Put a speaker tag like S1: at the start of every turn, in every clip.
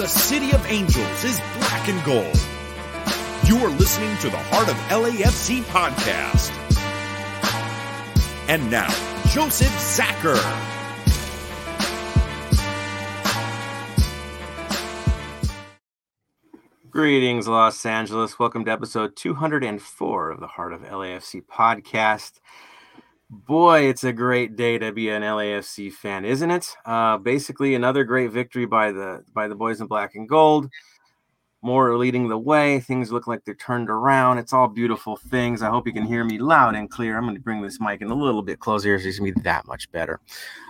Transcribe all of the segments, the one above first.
S1: The City of Angels is black and gold. You are listening to the Heart of LAFC podcast. And now, Joseph Zacker.
S2: Greetings, Los Angeles. Welcome to episode 204 of the Heart of LAFC podcast. Boy, it's a great day to be an LAFC fan, isn't it? Uh, basically, another great victory by the by the boys in black and gold. More leading the way. Things look like they're turned around. It's all beautiful things. I hope you can hear me loud and clear. I'm going to bring this mic in a little bit closer so it's going to be that much better.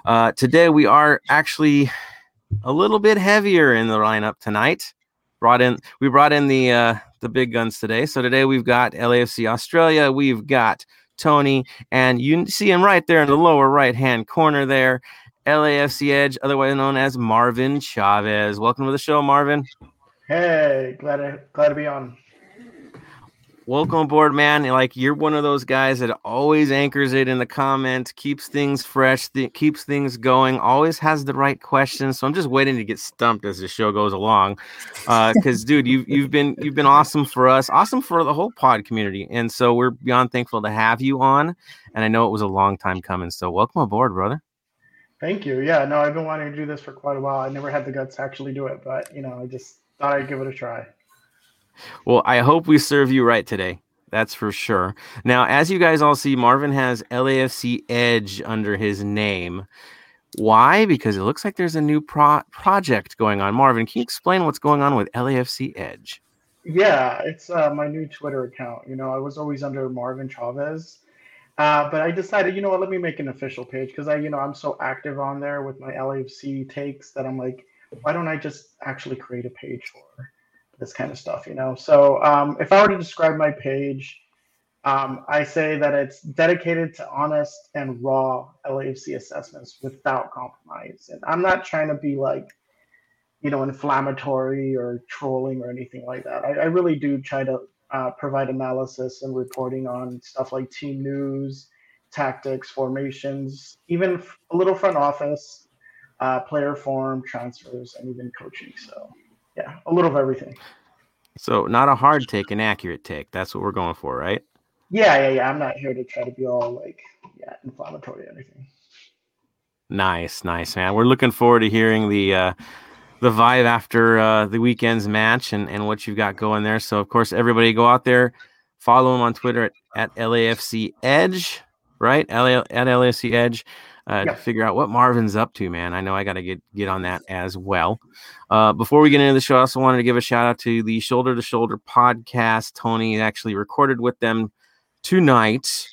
S2: Uh, today, we are actually a little bit heavier in the lineup tonight brought in we brought in the uh the big guns today so today we've got lafc australia we've got tony and you see him right there in the lower right hand corner there lafc edge otherwise known as marvin chavez. Welcome to the show marvin.
S3: Hey glad to glad to be on
S2: welcome aboard man. Like you're one of those guys that always anchors it in the comments keeps things fresh th- keeps things going always has the right questions. So i'm just waiting to get stumped as the show goes along because uh, dude you've you've been you've been awesome for us awesome for the whole pod community. And so we're beyond thankful to have you on. And i know it was a long time coming. So welcome aboard brother.
S3: Thank you. Yeah no i've been wanting to do this for quite a while. I never had the guts to actually do it but you know i just thought i'd give it a try
S2: well, I hope we serve you right today. That's for sure. Now, as you guys all see, Marvin has LAFC Edge under his name. Why? Because it looks like there's a new pro- project going on. Marvin, can you explain what's going on with LAFC Edge?
S3: Yeah, it's uh, my new Twitter account. You know, I was always under Marvin Chavez, uh, but I decided, you know what, let me make an official page because I, you know, I'm so active on there with my LAFC takes that I'm like, why don't I just actually create a page for this kind of stuff, you know. So um, if I were to describe my page, um, I say that it's dedicated to honest and raw LAFC assessments without compromise. And I'm not trying to be like, you know, inflammatory or trolling or anything like that. I, I really do try to uh, provide analysis and reporting on stuff like team news, tactics, formations, even a little front office, uh, player form, transfers, and even coaching. So yeah, a little of everything.
S2: So not a hard take, an accurate take. That's what we're going for, right?
S3: Yeah, yeah, yeah. I'm not here to try to be all like yeah, inflammatory or anything.
S2: Nice, nice, man. We're looking forward to hearing the uh the vibe after uh the weekend's match and, and what you've got going there. So of course everybody go out there, follow him on Twitter at, at LAFC Edge, right? LA, at LAFC Edge uh, to figure out what Marvin's up to, man. I know I got to get get on that as well. Uh, before we get into the show, I also wanted to give a shout out to the Shoulder to Shoulder podcast. Tony actually recorded with them tonight.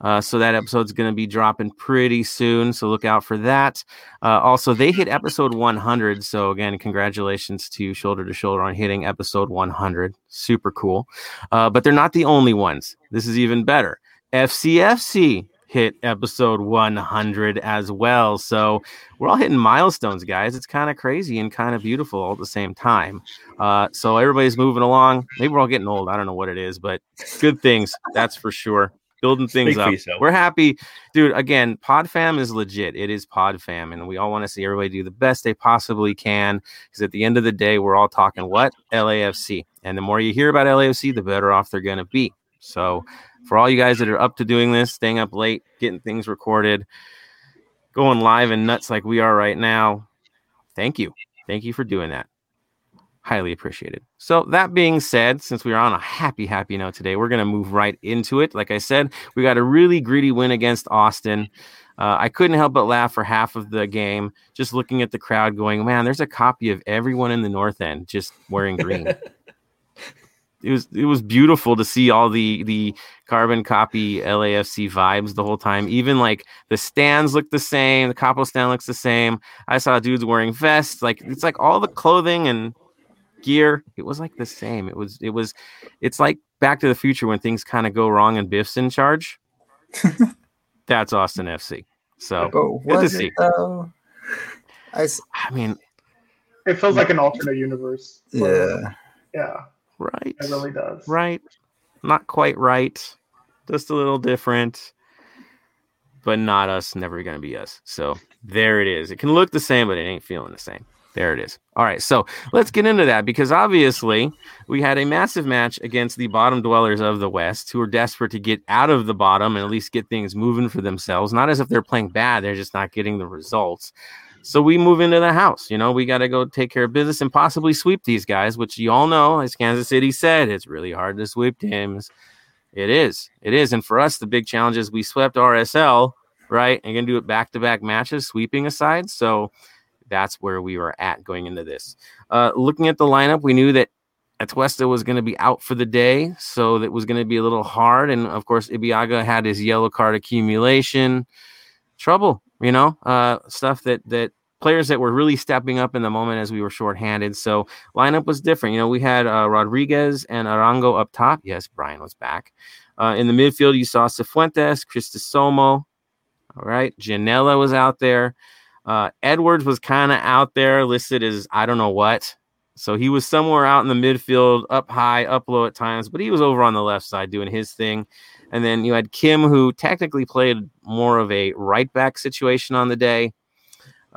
S2: Uh, so that episode's going to be dropping pretty soon. So look out for that. Uh, also, they hit episode 100. So again, congratulations to Shoulder to Shoulder on hitting episode 100. Super cool. Uh, but they're not the only ones. This is even better. FCFC hit episode 100 as well. So we're all hitting milestones, guys. It's kind of crazy and kind of beautiful all at the same time. Uh, so everybody's moving along. Maybe we're all getting old. I don't know what it is, but good things, that's for sure. Building things up. We're happy, dude. Again, PodFam is legit. It is PodFam, and we all want to see everybody do the best they possibly can. Because at the end of the day, we're all talking what LAFC, and the more you hear about LAFC, the better off they're going to be. So for all you guys that are up to doing this, staying up late, getting things recorded, going live and nuts like we are right now, thank you. Thank you for doing that. Highly appreciated. So, that being said, since we are on a happy, happy note today, we're going to move right into it. Like I said, we got a really greedy win against Austin. Uh, I couldn't help but laugh for half of the game, just looking at the crowd going, man, there's a copy of everyone in the North End just wearing green. it was it was beautiful to see all the the carbon copy LAFC vibes the whole time. Even like the stands look the same, the capo stand looks the same. I saw dudes wearing vests, like it's like all the clothing and gear. It was like the same. It was it was it's like Back to the Future when things kind of go wrong and Biff's in charge. That's Austin FC. So
S4: oh, good to see. Though?
S2: I, I mean,
S3: it feels like an alternate universe.
S4: Yeah.
S3: Yeah.
S2: Right.
S3: It really does.
S2: Right. Not quite right. Just a little different. But not us, never gonna be us. So there it is. It can look the same, but it ain't feeling the same. There it is. All right, so let's get into that because obviously we had a massive match against the bottom dwellers of the West who are desperate to get out of the bottom and at least get things moving for themselves. Not as if they're playing bad, they're just not getting the results. So we move into the house. You know, we got to go take care of business and possibly sweep these guys, which you all know, as Kansas City said, it's really hard to sweep teams. It is. It is. And for us, the big challenge is we swept RSL, right? And going to do it back to back matches, sweeping aside. So that's where we were at going into this. Uh, looking at the lineup, we knew that Atuesta was going to be out for the day, so that was going to be a little hard. And of course, Ibeagha had his yellow card accumulation trouble, you know, uh, stuff that that players that were really stepping up in the moment as we were shorthanded. So lineup was different. You know, we had uh, Rodriguez and Arango up top. Yes, Brian was back. Uh, in the midfield, you saw Cifuentes, Crisostomo. All right, Ginella was out there. Uh, Edwards was kind of out there, listed as I don't know what. So he was somewhere out in the midfield, up high, up low at times, but he was over on the left side doing his thing. And then you had Kim, who technically played more of a right back situation on the day.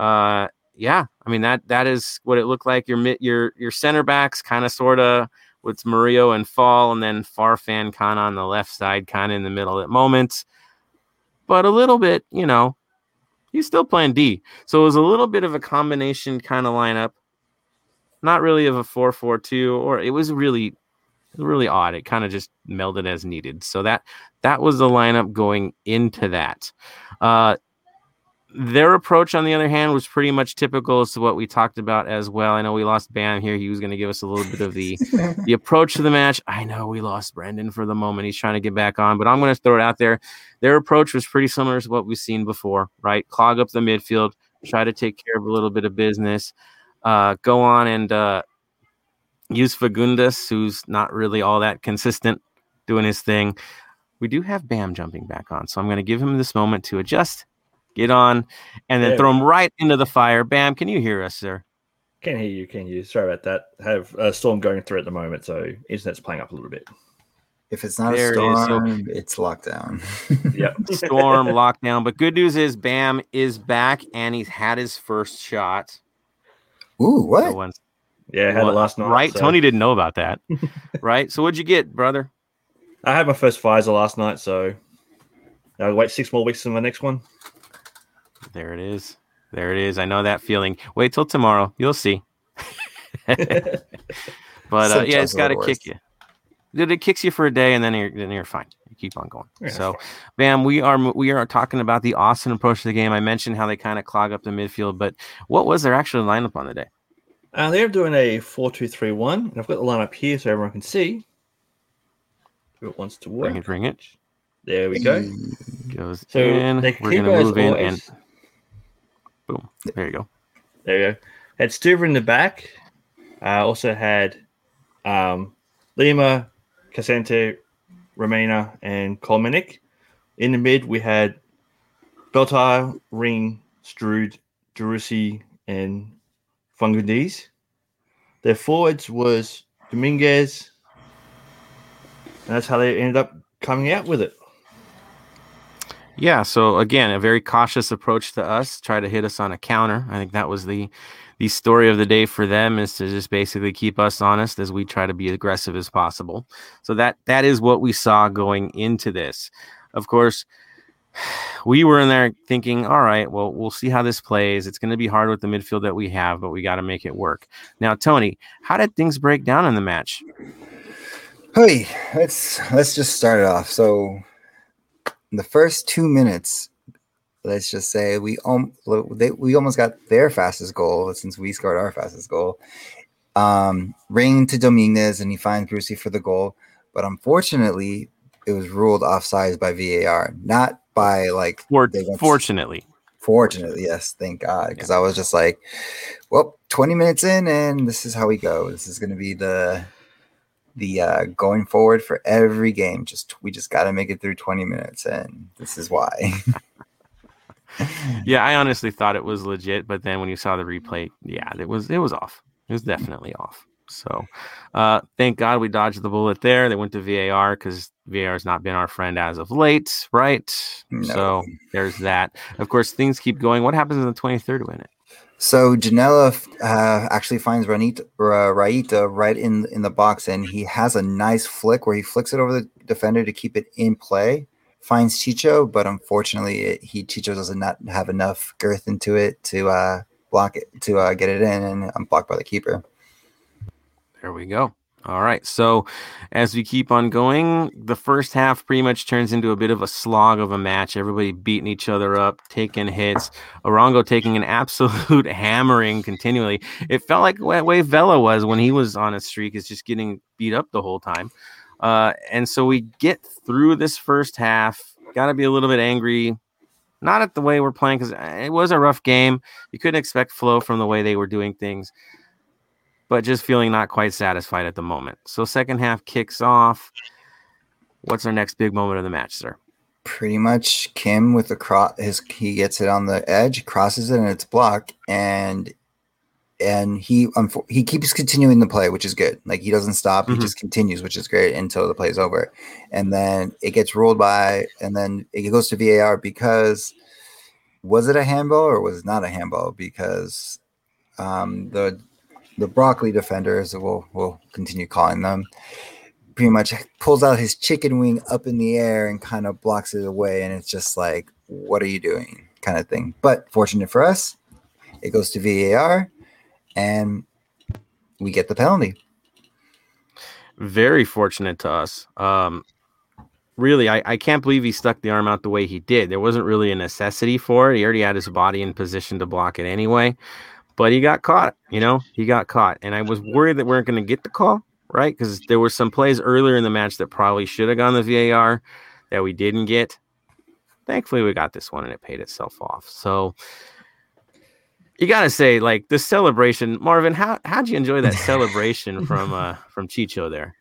S2: Uh, yeah, I mean that that is what it looked like. Your your your center backs kind of sort of with Murillo and Fall, and then Farfan kind of on the left side, kind of in the middle at moments, but a little bit, you know, He's still playing D. So it was a little bit of a combination kind of lineup. Not really of a 4 4 2, or it was really, really odd. It kind of just melded as needed. So that that was the lineup going into that. Uh, their approach, on the other hand, was pretty much typical as to what we talked about as well. I know we lost Bam here. He was going to give us a little bit of the the approach to the match. I know we lost Brendan for the moment. He's trying to get back on, but I'm going to throw it out there. Their approach was pretty similar to what we've seen before, right? Clog up the midfield, try to take care of a little bit of business, uh, go on and uh, use Fagundez, who's not really all that consistent doing his thing. We do have Bam jumping back on, so I'm going to give him this moment to adjust get on, and then yeah. throw them right into the fire. Bam, can you hear us, sir?
S4: Can hear you, can you? Sorry about that. I have a storm going through at the moment, so internet's playing up a little bit.
S5: If it's not there a storm, it so, it's lockdown.
S4: yeah,
S2: storm lockdown. But good news is Bam is back and he's had his first shot.
S5: Ooh, what?
S4: yeah, I had well, it last night.
S2: Right, so. Tony didn't know about that. right, so what'd you get, brother?
S4: I had my first Pfizer last night, so I'll wait six more weeks for my next one.
S2: There it is. There it is. I know that feeling. Wait till tomorrow. You'll see. but uh, yeah, it's got to kick you. It kicks you for a day, and then you're then you're fine. You keep on going. Yeah, so, Bam, we are we are talking about the Austin approach to the game. I mentioned how they kind of clog up the midfield, but what was their actual lineup on the day?
S4: Uh, they're doing a four-two-three-one, and I've got the lineup here so everyone can see. If it wants to work,
S2: bring it, bring it.
S4: There we go.
S2: Goes so in. We're gonna move in and Boom. There you go.
S4: There you go. Had Stuver in the back. Uh, also had um, Lima, Cascante, Romaña, and Kolmanič. In the mid, we had Berhalter, Ring, Stroud, Driussi, and Fagundez. Their forwards was Dominguez. And that's how they ended up coming out with it.
S2: Yeah. So again, a very cautious approach to us. Try to hit us on a counter. I think that was the the story of the day for them is to just basically keep us honest as we try to be aggressive as possible. So that that is what we saw going into this. Of course, we were in there thinking, all right, well, we'll see how this plays. It's going to be hard with the midfield that we have, but we got to make it work. Now, Tony, how did things break down in the match?
S5: Hey, let's let's just start it off. So the first two minutes, let's just say we um they, we almost got their fastest goal since we scored our fastest goal. Um, ring to Dominguez and he finds Driussi for the goal, but unfortunately, it was ruled offside by VAR, not by like.
S2: For, fortunately.
S5: Fortunately, yes, thank God, because yeah. I was just like, well, 20 minutes in, and this is how we go. This is going to be the the uh, going forward for every game. Just we just got to make it through 20 minutes, and this is why.
S2: yeah, I honestly thought it was legit, but then when you saw the replay, yeah, it was it was off. It was definitely off. So, uh, thank God we dodged the bullet there. They went to VAR because VAR has not been our friend as of late, right? No. So there's that. Of course, things keep going. What happens in the 23rd minute?
S5: So Ginella uh, actually finds Ranita, Raita right in in the box, and he has a nice flick where he flicks it over the defender to keep it in play. Finds Chicho, but unfortunately, it, he Chicho does not have enough girth into it to uh, block it to uh, get it in, and I'm blocked by the keeper.
S2: There we go. All right. So as we keep on going, the first half pretty much turns into a bit of a slog of a match. Everybody beating each other up, taking hits. Arango taking an absolute hammering continually. It felt like the way Vela was when he was on a streak, is just getting beat up the whole time. Uh, and so we get through this first half. Got to be a little bit angry, not at the way we're playing because it was a rough game. You couldn't expect flow from the way they were doing things but just feeling not quite satisfied at the moment. So second half kicks off. What's our next big moment of the match, sir?
S5: Pretty much Kim with the cross his he gets it on the edge, crosses it and it's blocked and and he um, he keeps continuing the play, which is good. Like he doesn't stop, he mm-hmm. just continues, which is great until the play is over. And then it gets rolled by and then it goes to VAR because was it a handball or was it not a handball? Because um, the the broccoli defenders, we'll we'll continue calling them, pretty much pulls out his chicken wing up in the air and kind of blocks it away, and it's just like, what are you doing, kind of thing. But fortunate for us, it goes to VAR, and we get the penalty.
S2: Very fortunate to us. Um, really, I, I can't believe he stuck the arm out the way he did. There wasn't really a necessity for it. He already had his body in position to block it anyway but he got caught. You know, he got caught, and I was worried that we weren't going to get the call, right? Because there were some plays earlier in the match that probably should have gone the VAR that we didn't get. Thankfully, we got this one, and it paid itself off. So you got to say, like the celebration, Marvin. How how'd you enjoy that celebration from uh from Chicho there?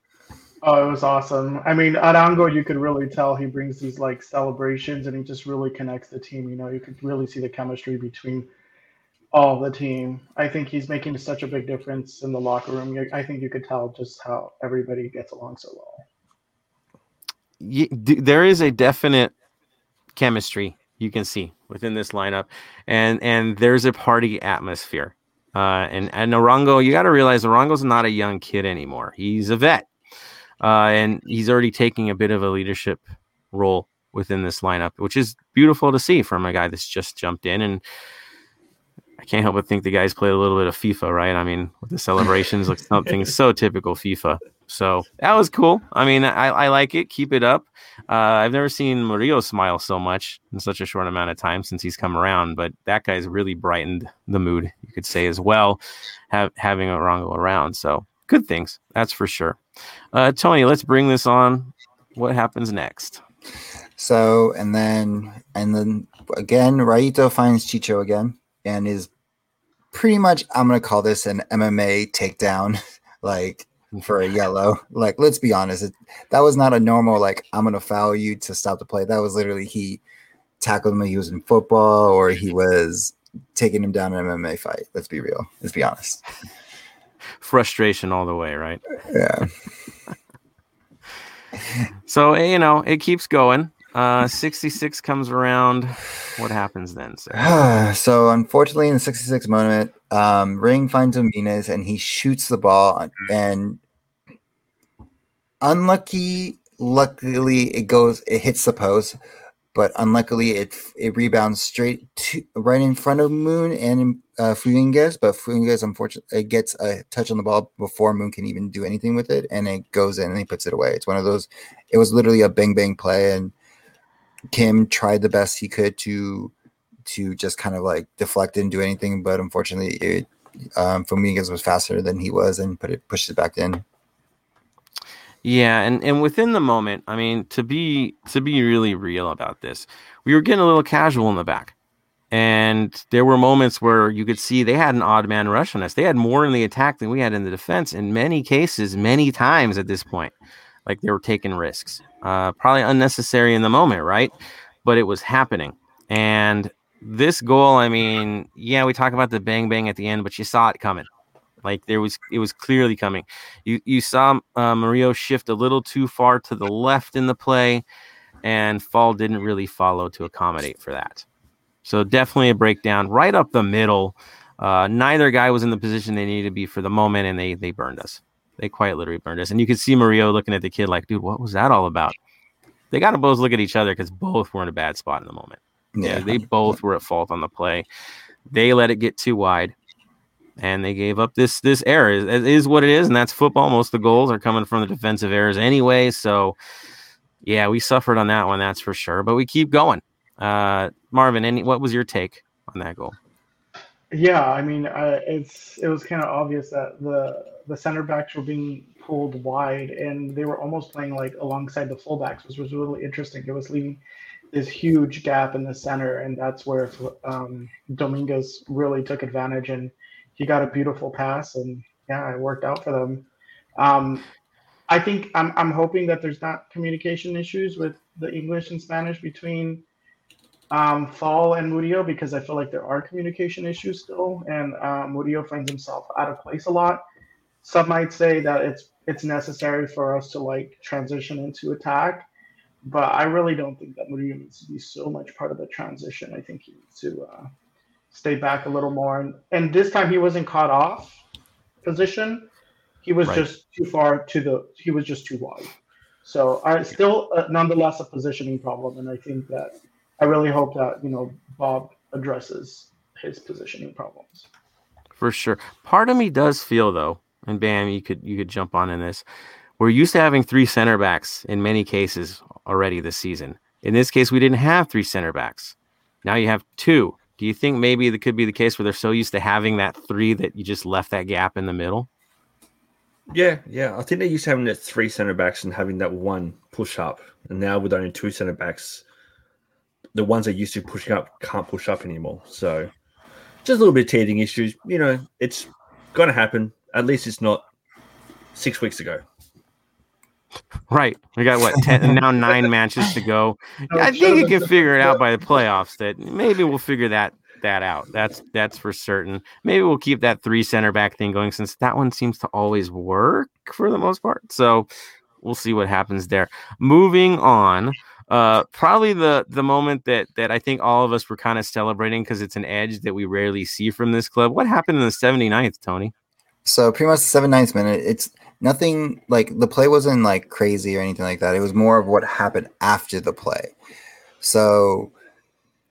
S3: Oh, it was awesome. I mean, Arango, you could really tell he brings these like celebrations and he just really connects the team. You know, you could really see the chemistry between all the team. I think he's making such a big difference in the locker room. I think you could tell just how everybody gets along so well.
S2: Yeah, there is a definite chemistry you can see within this lineup, and and there's a party atmosphere. Uh, and and Arango, you got to realize Arango's not a young kid anymore. He's a vet, uh, and he's already taking a bit of a leadership role within this lineup, which is beautiful to see from a guy that's just jumped in and I can't help but think the guys played a little bit of FIFA, right? I mean, with the celebrations, like something so typical FIFA. So that was cool. I mean, I, I like it. Keep it up. Uh, I've never seen Murillo smile so much in such a short amount of time since he's come around, but that guy's really brightened the mood, you could say, as well, have, having Arango around. So good things, that's for sure. Uh, Tony, let's bring this on. What happens next?
S5: So, and then, and then again, Raito finds Chicho again and is pretty much I'm gonna call this an MMA takedown, like for a yellow. Like, let's be honest, it, that was not a normal like I'm gonna foul you to stop the play. That was literally he tackled him. He was in football, or he was taking him down in an MMA fight. Let's be real. Let's be honest.
S2: Frustration all the way, right?
S5: Yeah.
S2: so eh, you know it keeps going. Uh, 66 comes around. What happens then?
S5: so unfortunately, in the 66 moment, um, Ring finds Domínguez and he shoots the ball. And unlucky, luckily, it goes, it hits the post, but unluckily, it it rebounds straight to right in front of Moon and uh, Domínguez. But Domínguez, unfortunately, gets a touch on the ball before Moon can even do anything with it, and it goes in and he puts it away. It's one of those. It was literally a bang bang play and Kim tried the best he could to to just kind of like deflect and do anything, but unfortunately, it, um, Domínguez was faster than he was and put it pushed it back in.
S2: Yeah, and and within the moment, I mean, to be to be really real about this, we were getting a little casual in the back. And there were moments where you could see they had an odd man rush on us. They had more in the attack than we had in the defense in many cases, many times at this point. Like they were taking risks uh, probably unnecessary in the moment, right? But it was happening. And this goal, I mean, yeah, we talk about the bang bang at the end, but you saw it coming. Like there was, it was clearly coming. You you saw uh, Mario shift a little too far to the left in the play, and Fall didn't really follow to accommodate for that. So definitely a breakdown right up the middle. Uh, neither guy was in the position they needed to be for the moment, and they they burned us. They quite literally burned us. And you could see Mario looking at the kid like, dude, what was that all about? They got to both look at each other because both were in a bad spot in the moment. Yeah, they both were at fault on the play. They let it get too wide, and they gave up this this error. It is what it is, and that's football. Most of the goals are coming from the defensive errors anyway. So, yeah, we suffered on that one, that's for sure. But we keep going. Uh, Marvin, any what was your take on that goal?
S3: Yeah, I mean, uh, it's it was kind of obvious that the the center backs were being pulled wide, and they were almost playing like alongside the fullbacks, which was really interesting. It was leaving this huge gap in the center, and that's where um, Dominguez really took advantage, and he got a beautiful pass, and yeah, it worked out for them. Um, I think I'm I'm hoping that there's not communication issues with the English and Spanish between um, Fall and Murillo because I feel like there are communication issues still, and uh, Murillo finds himself out of place a lot. Some might say that it's it's necessary for us to like transition into attack, but I really don't think that Murillo needs to be so much part of the transition. I think he needs to uh, stay back a little more, and and this time he wasn't caught off position. He was right. just too far to the. He was just too wide. So I still, uh, nonetheless, a positioning problem, and I think that I really hope that you know Bob addresses his positioning problems.
S2: For sure. Part of me does feel though, and Bam, you could you could jump on in this. We're used to having three center backs in many cases already this season. In this case, we didn't have three center backs. Now you have two. Do you think maybe that could be the case where they're so used to having that three that you just left that gap in the middle?
S4: Yeah, yeah. I think they're used to having that three center backs and having that one push up. And now with only two center backs, the ones that used to pushing up can't push up anymore. So just a little bit of teething issues. You know, it's gonna happen. At least it's not six weeks ago.
S2: Right. We got what ten now nine matches to go. I think you can figure it out by the playoffs. That maybe we'll figure that that out. That's that's for certain. Maybe we'll keep that three center back thing going since that one seems to always work for the most part. So we'll see what happens there. Moving on. Uh, probably the the moment that that I think all of us were kind of celebrating because it's an edge that we rarely see from this club. What happened in the 79th, Tony?
S5: So pretty much the 79th minute, it's nothing like the play wasn't like crazy or anything like that. It was more of what happened after the play. So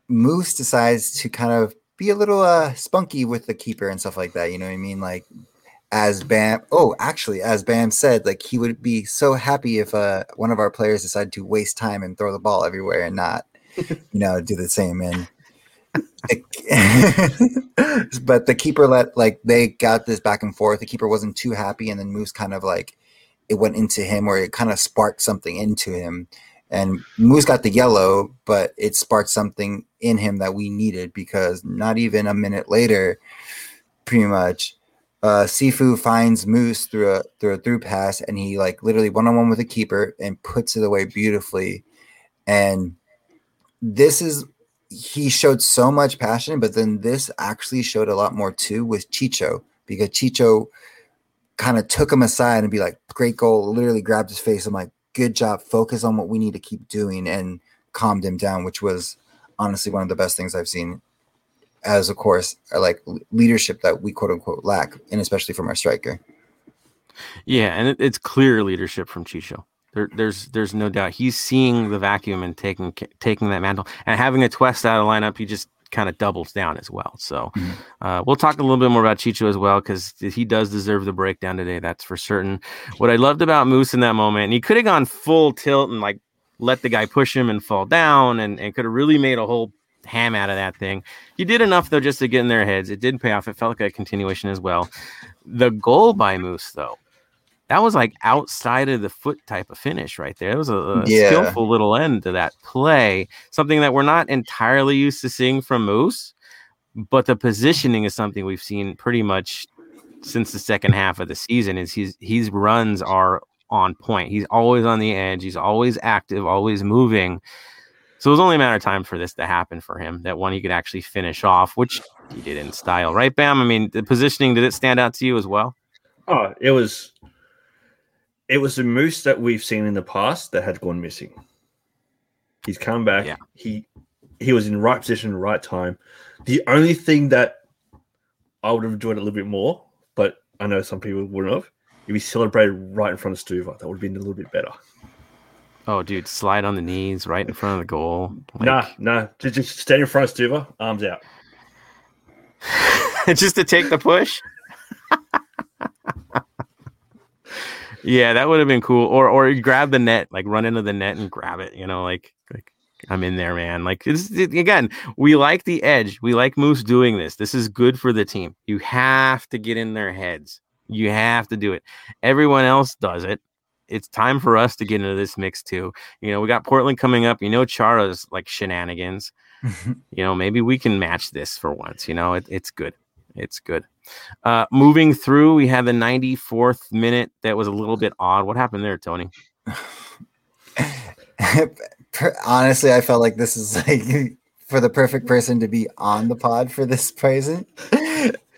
S5: Moose decides to kind of be a little uh spunky with the keeper and stuff like that. You know what I mean? Like as Bam. Oh, actually, as Bam said, like he would be so happy if uh, one of our players decided to waste time and throw the ball everywhere and not, you know, do the same. And but the keeper let like they got this back and forth. The keeper wasn't too happy, and then Moose kind of like it went into him, or it kind of sparked something into him. And Moose got the yellow, but it sparked something in him that we needed because not even a minute later, pretty much uh, Sifu finds Moose through a through a through pass, and he like literally one on one with a keeper and puts it away beautifully. And this is he showed so much passion, but then this actually showed a lot more too with Chicho because Chicho kind of took him aside and be like, "Great goal!" Literally grabbed his face. I'm like, "Good job! Focus on what we need to keep doing," and calmed him down, which was honestly one of the best things I've seen as of course like leadership that we quote unquote lack and especially from our striker
S2: yeah and it, it's clear leadership from chicho there, there's there's no doubt he's seeing the vacuum and taking taking that mantle and having a twist out of lineup he just kind of doubles down as well so mm-hmm. uh, we'll talk a little bit more about chicho as well because he does deserve the breakdown today that's for certain what i loved about moose in that moment he could have gone full tilt and like let the guy push him and fall down and, and could have really made a whole ham out of that thing. He did enough though just to get in their heads. It did pay off. It felt like a continuation as well. The goal by Moose though, that was like outside of the foot type of finish right there. It was a, a yeah. skillful little end to that play. Something that we're not entirely used to seeing from Moose, but the positioning is something we've seen pretty much since the second half of the season. Is he's his runs are on point. He's always on the edge. He's always active, always moving. So it was only a matter of time for this to happen for him. That one he could actually finish off, which he did in style, right, Bam? I mean, the positioning did it stand out to you as well?
S4: Oh, it was. It was a moose that we've seen in the past that had gone missing. He's come back. Yeah. He he was in the right position, right time. The only thing that I would have enjoyed a little bit more, but I know some people wouldn't have. If he celebrated right in front of Stuver, that would have been a little bit better.
S2: Oh, dude, slide on the knees right in front of the goal. Like,
S4: nah, nah, just, just stand in front of Stuver, arms out.
S2: just to take the push. yeah, that would have been cool. Or or grab the net, like run into the net and grab it. You know, like like I'm in there, man. Like it's, it, again, we like the edge. We like Moose doing this. This is good for the team. You have to get in their heads. You have to do it. Everyone else does it. It's time for us to get into this mix too. You know, we got Portland coming up. You know, Chara's like shenanigans. you know, maybe we can match this for once. You know, it, it's good. It's good. Uh, moving through, we had the 94th minute that was a little bit odd. What happened there, Tony?
S5: Honestly, I felt like this is like for the perfect person to be on the pod for this present.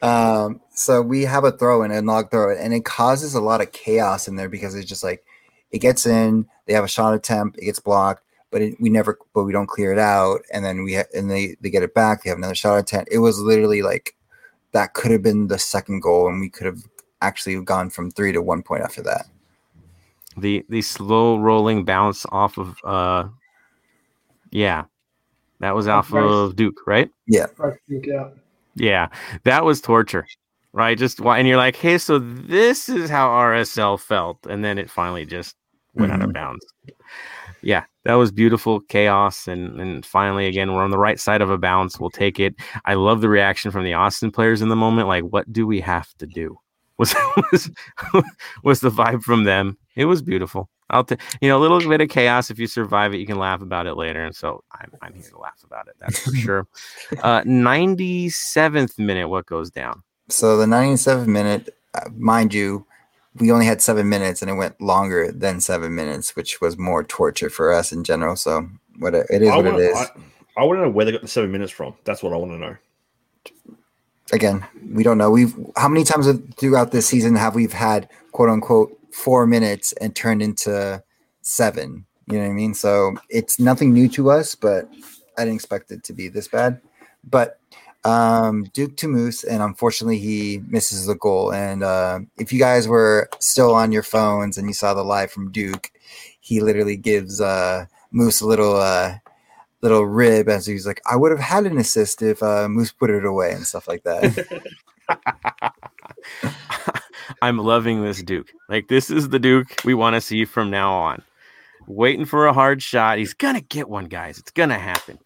S5: Um, so we have a throw in, a log throw, and it causes a lot of chaos in there because it's just like it gets in, they have a shot attempt, it gets blocked, but it, we never, but we don't clear it out, and then we ha- and they they get it back, they have another shot attempt. It was literally like that could have been the second goal, and we could have actually gone from three to one point after that.
S2: The the slow rolling bounce off of uh, yeah, that was off
S3: Nice.
S2: of Duke, right?
S5: Yeah,
S3: Yeah.
S2: Yeah, that was torture, right? Just why, and you're like, hey, so this is how RSL felt, and then it finally just went out of bounds. Yeah, that was beautiful chaos, and and finally, again, we're on the right side of a bounce. We'll take it. I love the reaction from the Austin players in the moment. Like, what do we have to do? Was was was the vibe from them? It was beautiful. I'll t- you know a little bit of chaos. If you survive it, you can laugh about it later. And so I'm I'm here to laugh about it. That's for sure. Uh, 97th minute, what goes down?
S5: So the 97th minute, uh, mind you, we only had seven minutes, and it went longer than seven minutes, which was more torture for us in general. So what it it is, what
S4: wanna,
S5: it is.
S4: I, I want to know where they got the seven minutes from. That's what I want to know.
S5: Again, we don't know. We've how many times throughout this season have we've had quote unquote four minutes and turned into seven? You know what I mean? So it's nothing new to us, but I didn't expect it to be this bad. But um, Duke to Moose, and unfortunately, he misses the goal. And uh, if you guys were still on your phones and you saw the live from Duke, he literally gives uh, Moose a little uh, little rib as he's like, "I would have had an assist if uh, Moose put it away" and stuff like that.
S2: I'm loving this Duke. Like this is the Duke we want to see from now on. Waiting for a hard shot. He's gonna get one, guys. It's gonna happen.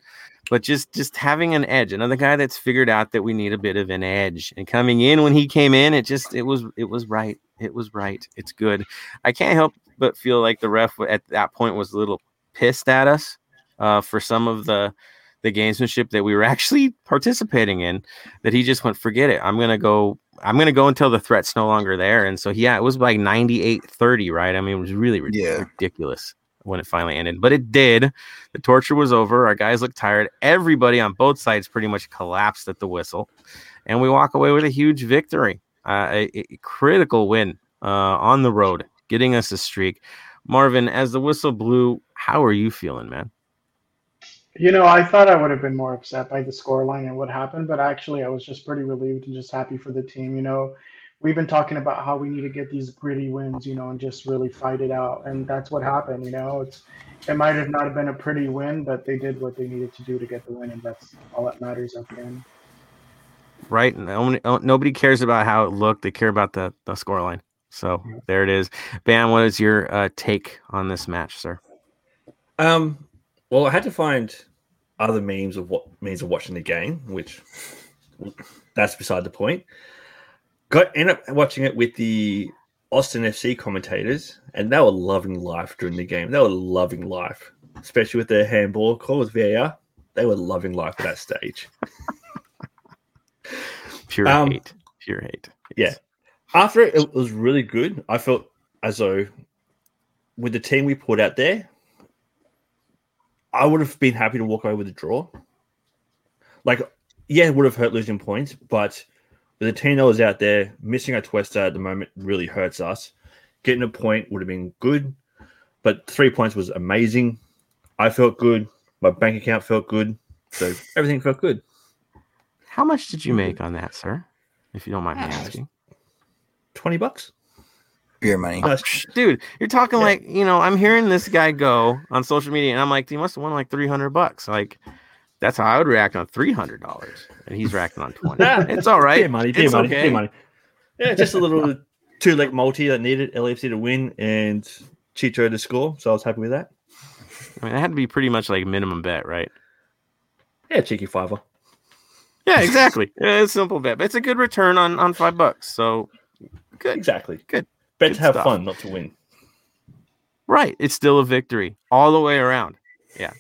S2: But just just having an edge, another guy that's figured out that we need a bit of an edge. And coming in when he came in, it just it was it was right. It was right. It's good. I can't help but feel like the ref at that point was a little pissed at us uh, for some of the the gamesmanship that we were actually participating in. That he just went, forget it. I'm gonna go. I'm gonna go until the threat's no longer there. And so yeah, it was like 98-30, right? I mean, it was really rid-
S5: Yeah.
S2: When it finally ended, but it did. The torture was over. Our guys looked tired. Everybody on both sides pretty much collapsed at the whistle, and we walk away with a huge victory, uh, a, a critical win uh, on the road, getting us a streak. Marvin, as the whistle blew, how are you feeling, man?
S3: You know, I thought I would have been more upset by the scoreline and what happened, but actually, I was just pretty relieved and just happy for the team. You know, we've been talking about how we need to get these gritty wins, you know, and just really fight it out, and that's what happened. You know, it's it might have not have been a pretty win, but they did what they needed to do to get the win, and that's all that matters at the end.
S2: right? No- no- Nobody cares about how it looked. They care about the, the scoreline. So
S3: Yeah.
S2: there it is. Bam, what is your uh, take on this match, sir?
S4: Um, well, I had to find other memes of what means of watching the game, which that's beside the point. Got ended up watching it with the Austin FC commentators, and they were loving life during the game. They were loving life, especially with their handball call with VAR. They were loving life at that stage.
S2: Pure
S4: Um,
S2: hate. Pure hate.
S4: Yeah. After it, it was really good. I felt as though with the team we put out there, I would have been happy to walk away with a draw. Like, yeah, it would have hurt losing points, but with the team that was out there, missing Atuesta at the moment really hurts us. Getting a point would have been good, but three points was amazing. I felt good. My bank account felt good. So everything felt good.
S2: How much did you make on that, sir? if you don't mind me
S4: Ah,
S2: asking.
S4: Twenty bucks.
S5: Beer money.
S4: No,
S2: Dude, you're talking
S4: Yeah.
S2: like, you know, I'm hearing this guy go on social media and I'm like, he must have won like 300 bucks. Like, that's how I would react on $300. And he's reacting on 20. It's all right.
S4: Beer money, beer
S2: It's
S4: money,
S2: okay.
S4: money. Yeah, just a little two leg multi that needed LAFC to win and Chicho to score. So I was happy with that.
S2: I mean, it had to be pretty much like minimum bet, right?
S4: Yeah, cheeky fiver.
S2: Yeah, exactly. yeah, it's a simple bet, but it's a good return on on five bucks. So good.
S4: Exactly.
S2: Good.
S4: Bet
S2: Good
S4: to have
S2: stuff.
S4: fun, not to win.
S2: Right. It's still a victory all the way around. Yeah.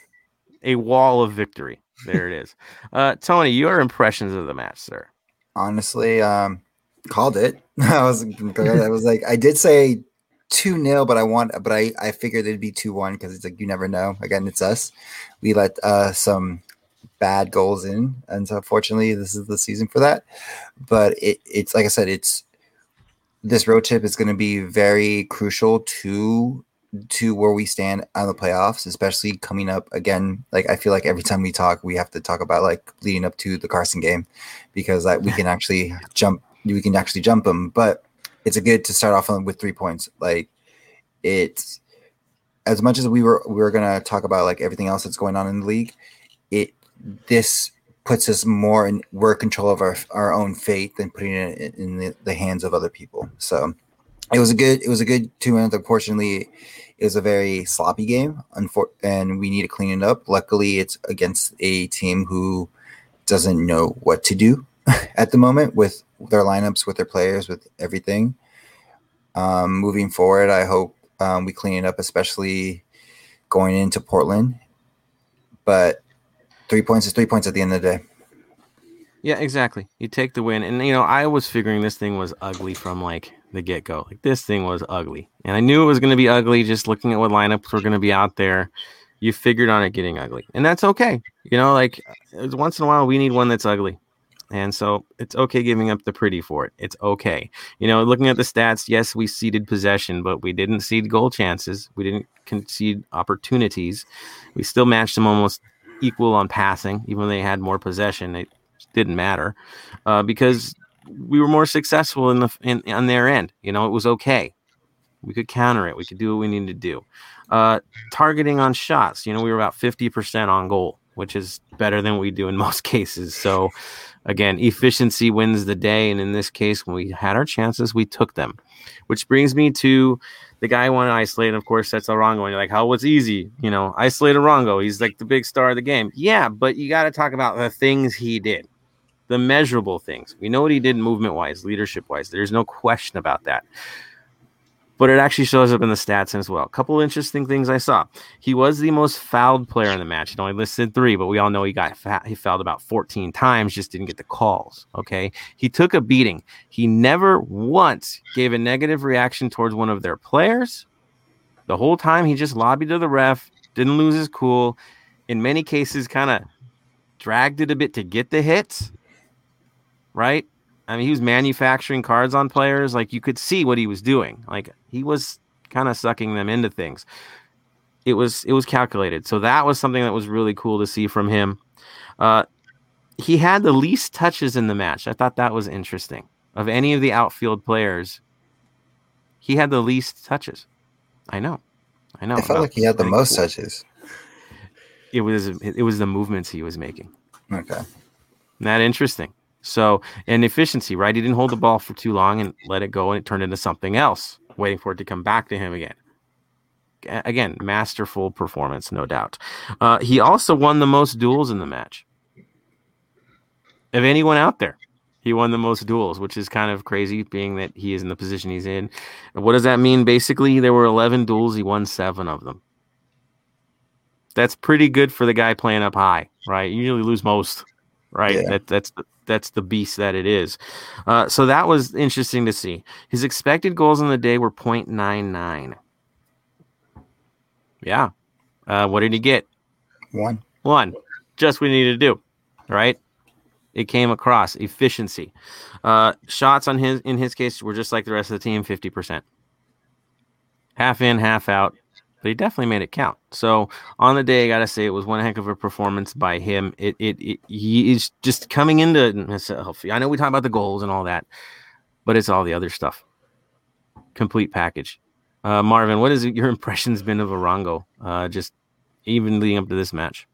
S2: A wall of victory. There it is. Uh, Tony, your impressions of the match, sir.
S5: Honestly, um, called it. I was, I was like, I did say two 0 but I want, but I, I figured it'd be two one because it's like you never know. Again, it's us. We let uh some bad goals in, and so unfortunately, this is the season for that. But it, it's like I said, it's this road trip is going to be very crucial to to where we stand on the playoffs, especially coming up again. Like I feel like every time we talk, we have to talk about like leading up to the Carson game because like, we can actually jump, we can actually jump them. But it's a good to start off with three points. Like it's as much as we were we were gonna talk about like everything else that's going on in the league. It this puts us more in we're in control of our our own fate than putting it in, in the, the hands of other people. So it was a good it was a good two minutes. Unfortunately, it was a very sloppy game, and we need to clean it up. Luckily, it's against a team who doesn't know what to do at the moment with their lineups, with their players, with everything. Um, moving forward, I hope um, we clean it up, especially going into Portland. But three points is three points at the end of the day.
S2: Yeah, exactly. You take the win. And, you know, I was figuring this thing was ugly from like the get go. Like, this thing was ugly. And I knew it was going to be ugly just looking at what lineups were going to be out there. You figured on it getting ugly. And that's okay. You know, like, once in a while, we need one that's ugly. And so it's okay giving up the pretty for it. It's okay. You know, looking at the stats, yes, we ceded possession, but we didn't cede goal chances. We didn't concede opportunities. We still matched them almost equal on passing, even though they had more possession. It didn't matter uh, because we were more successful in the in on their end. You know, it was okay. We could counter it. We could do what we needed to do. Uh, targeting on shots, you know, we were about fifty percent on goal, which is better than we do in most cases. So, again, efficiency wins the day, and in this case, when we had our chances, we took them. Which brings me to the guy I want to isolate. And of course, that's Arango. And you're like, how was easy? You know, isolate Arango. He's like the big star of the game. Yeah, but you got to talk about the things he did, the measurable things. We know what he did movement wise, leadership wise. There's no question about that. But it actually shows up in the stats as well. A couple interesting things I saw. He was the most fouled player in the match. It only listed three, but we all know he got he fouled about 14 times, just didn't get the calls. Okay. He took a beating. He never once gave a negative reaction towards one of their players. The whole time he just lobbied to the ref, didn't lose his cool. In many cases, kind of dragged it a bit to get the hits. Right? I mean, he was manufacturing cards on players. Like you could see what he was doing. Like he was kind of sucking them into things. It was it was calculated. So that was something that was really cool to see from him. Uh, he had the least touches in the match. I thought that was interesting. Of any of the outfield players, he had the least touches. I know. I know.
S5: I felt like he had the most
S2: four.
S5: touches.
S2: It was it was the movements he was making.
S5: Okay.
S2: Not interesting. So, and efficiency, right? He didn't hold the ball for too long and let it go, and it turned into something else, waiting for it to come back to him again. Again, masterful performance, no doubt. Uh, he also won the most duels in the match. Of anyone out there, he won the most duels, which is kind of crazy, being that he is in the position he's in. And what does that mean? Basically, there were 11 duels, he won seven of them. That's pretty good for the guy playing up high, right? You usually lose most, right?
S5: Yeah.
S2: That, that's the, that's the beast that it is. Uh, so that was interesting to see. His expected goals in the day were 0.99. Yeah. Uh, what did he get?
S5: One.
S2: One. Just what he needed to do, right? It came across efficiency. Uh, shots on his in his case were just like the rest of the team, 50%. Half in, half out. But he definitely made it count. So on the day, I gotta say it was one heck of a performance by him. It it, it he is just coming into himself. I know we talk about the goals and all that, but it's all the other stuff. Complete package. Uh, Marvin, what has your impressions been of Arango? Uh, just even leading up to this match.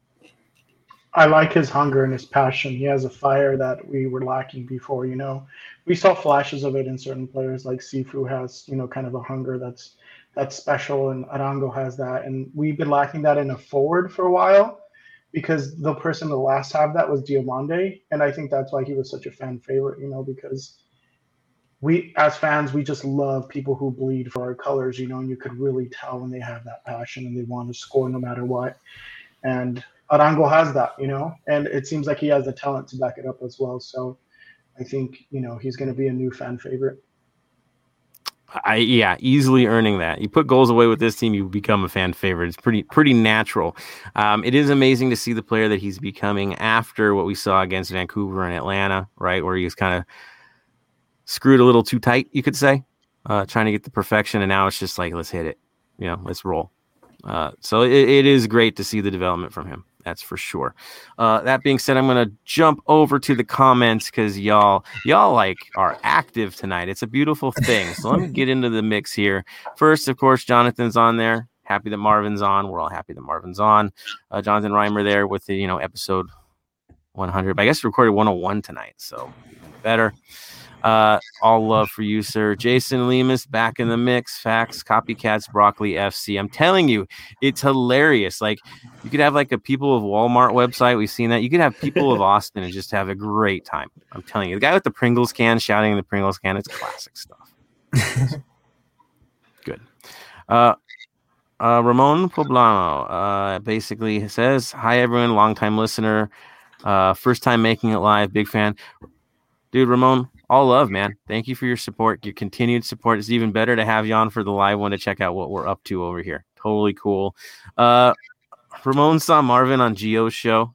S3: I like his hunger and his passion. He has a fire that we were lacking before. You know, we saw flashes of it in certain players, like Cifu has, you know, kind of a hunger that's that's special, and Arango has that, and we've been lacking that in a forward for a while because the person the last have that was Diomande, and I think that's why he was such a fan favorite. You know, because we as fans we just love people who bleed for our colors. You know, and you could really tell when they have that passion and they want to score no matter what, and Arango has that, you know, and it seems like he has the talent to back it up as well. So I think, you know, he's going to be a new fan favorite.
S2: I yeah, easily earning that. You put goals away with this team, you become a fan favorite. It's pretty pretty natural. Um, it is amazing to see the player that he's becoming after what we saw against Vancouver and Atlanta, right, where he was kind of screwed a little too tight, you could say, uh, trying to get the perfection, and now it's just like let's hit it, you know, let's roll. Uh, so it, it is great to see the development from him. That's for sure. Uh, that being said, I'm gonna jump over to the comments because y'all y'all like are active tonight. It's a beautiful thing. So let me get into the mix here. First, of course, Jonathan's on there. Happy that Marvin's on. We're all happy that Marvin's on. Uh, Jonathan Reimer there with the you know episode 100. But I guess recorded 101 tonight, so better. Uh, all love for you, sir. Jason Lemus back in the mix. Facts, copycats, broccoli FC. I'm telling you, it's hilarious. Like you could have like a people of Walmart website. We've seen that. You could have people of Austin and just have a great time. I'm telling you, the guy with the Pringles can shouting in the Pringles can. It's classic stuff. Good. Uh, uh, Ramon Poblano uh, basically says, "Hi everyone, long time listener, uh, first time making it live, big fan, dude. Ramon, all love, man. Thank you for your support, your continued support. It's even better to have you on for the live one to check out what we're up to over here. Totally cool. Uh, Ramon saw Marvin on Geo's show.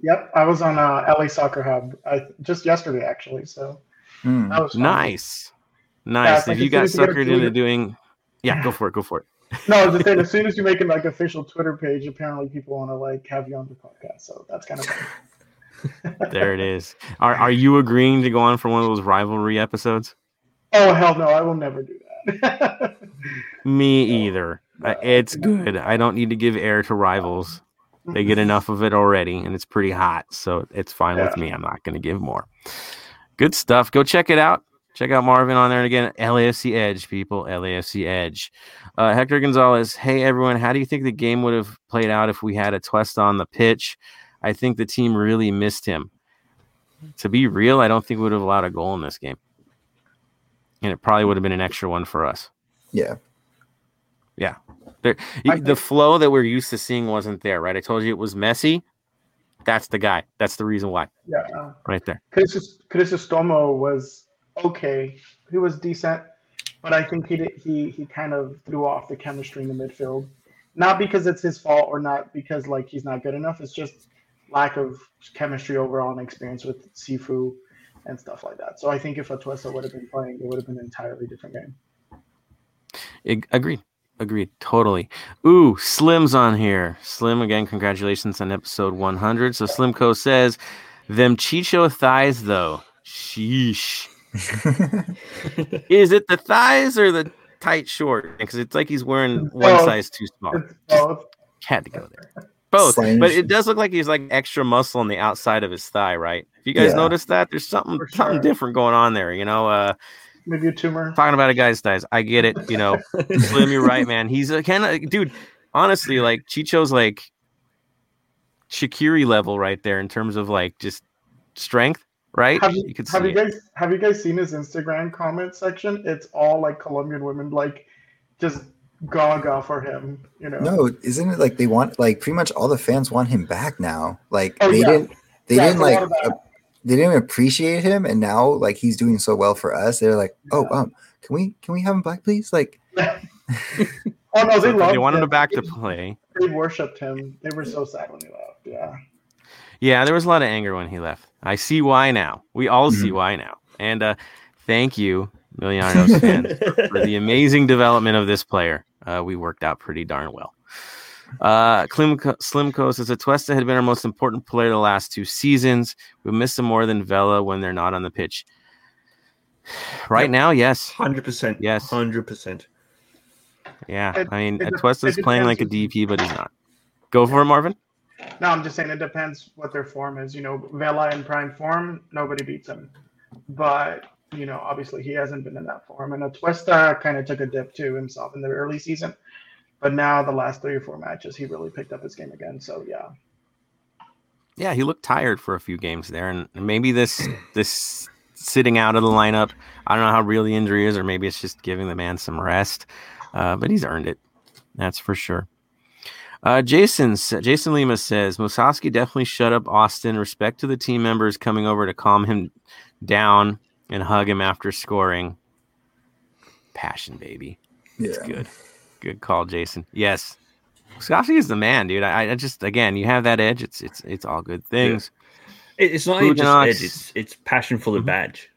S3: Yep, I was on uh, LA Soccer Hub I, just yesterday, actually. So
S2: mm. that was fun. nice, nice. Yeah, if like you got suckered into doing, yeah, go for it, go for it.
S3: no, I was just saying, as soon as you make an like official Twitter page, apparently people want to like have you on the podcast. So that's kind of fun
S2: there it is. Are are you agreeing to go on for one of those rivalry episodes?
S3: Oh hell no! I will never do that.
S2: Me either. Uh, it's good. I don't need to give air to rivals. They get enough of it already, and it's pretty hot, so it's fine yeah. with me. I'm not going to give more. Good stuff. Go check it out. Check out Marvin on there. And again, LAFC Edge, people. LAFC Edge. Uh, Hector Gonzalez. Hey, everyone. How do you think the game would have played out if we had Atuesta on the pitch? I think the team really missed him. To be real, I don't think we would have allowed a goal in this game. And it probably would have been an extra one for us.
S5: Yeah.
S2: Yeah. There, the flow that we're used to seeing wasn't there, right? I told you it was messy. That's the guy. That's the reason why.
S3: Yeah.
S2: Right there.
S3: Crisostomo was okay. He was decent, but I think he did, he he kind of threw off the chemistry in the midfield. Not because it's his fault or not because like he's not good enough. It's just lack of chemistry overall and experience with Cifu and stuff like that. So I think if Atuesta would have been playing, it would have been an entirely different
S2: game. agreed. Agreed. Totally. Ooh, Slim's on here. Slim, again, congratulations on episode 100. So Slimco says, them Chicho thighs, though. Sheesh. Is it the thighs or the tight short? Because it's like he's wearing one size too small. Had to go there both, but it does look like he's like extra muscle on the outside of his thigh, right? If you guys yeah. notice that, there's something sure. something different going on there. You know, uh,
S3: maybe a tumor.
S2: Talking about a guy's thighs, I get it. You know, Slim, you're right, man. He's a kind of dude. Honestly, like Chicho's like Shaqiri level right there in terms of like just strength. Right?
S3: Have you, you have you guys have you guys seen his Instagram comment section? It's all like Colombian women like just gaga for him. You know.
S5: No, isn't it like they want like pretty much all the fans want him back now? Like oh, they yeah. didn't they yeah, didn't like uh, they didn't appreciate him, and now like he's doing so well for us. They're like, oh um, can we can we have him back, please? Like.
S3: oh no, they loved
S2: They wanted him back to play.
S3: They worshipped him. They were so sad when he left. Yeah.
S2: Yeah, there was a lot of anger when he left. I see why now. We all mm-hmm. see why now. And uh, thank you Millonarios fans, for the amazing development of this player. Uh, we worked out pretty darn well. Uh, Slim, Slimco says Atuesta had been our most important player the last two seasons. We miss him more than Vela when they're not on the pitch. Right
S4: Yep.
S2: now, yes.
S4: Hundred percent.
S2: Yes.
S4: Hundred percent.
S2: Yeah.
S3: It-
S2: I mean,
S3: it de-
S2: Atuesta's playing like a DP, but he's not. Go for it, Marvin.
S3: No, I'm just saying it depends what their form is. You know, Vela in prime form, nobody beats him. But you know, obviously he hasn't been in that form. And Atuesta kind of took a dip too himself in the early season. But now the last three or four matches, he really picked up his game again. So yeah,
S2: Yeah, he looked tired for a few games there, and maybe this this sitting out of the lineup. I don't know how real the injury is, or maybe it's just giving the man some rest. Uh, but he's earned it, that's for sure. Uh, Jason Jason Lima says Musovski definitely shut up Austin. Respect to the team members coming over to calm him down and hug him after scoring. Passion, baby. It's
S5: Yeah.
S2: good. Good call, Jason. Yes. Musovski is the man, dude. I, I just again, you have that edge. It's it's it's all good things.
S4: It, it's not even just edge. It's it's passion for the
S2: Mhm.
S4: badge.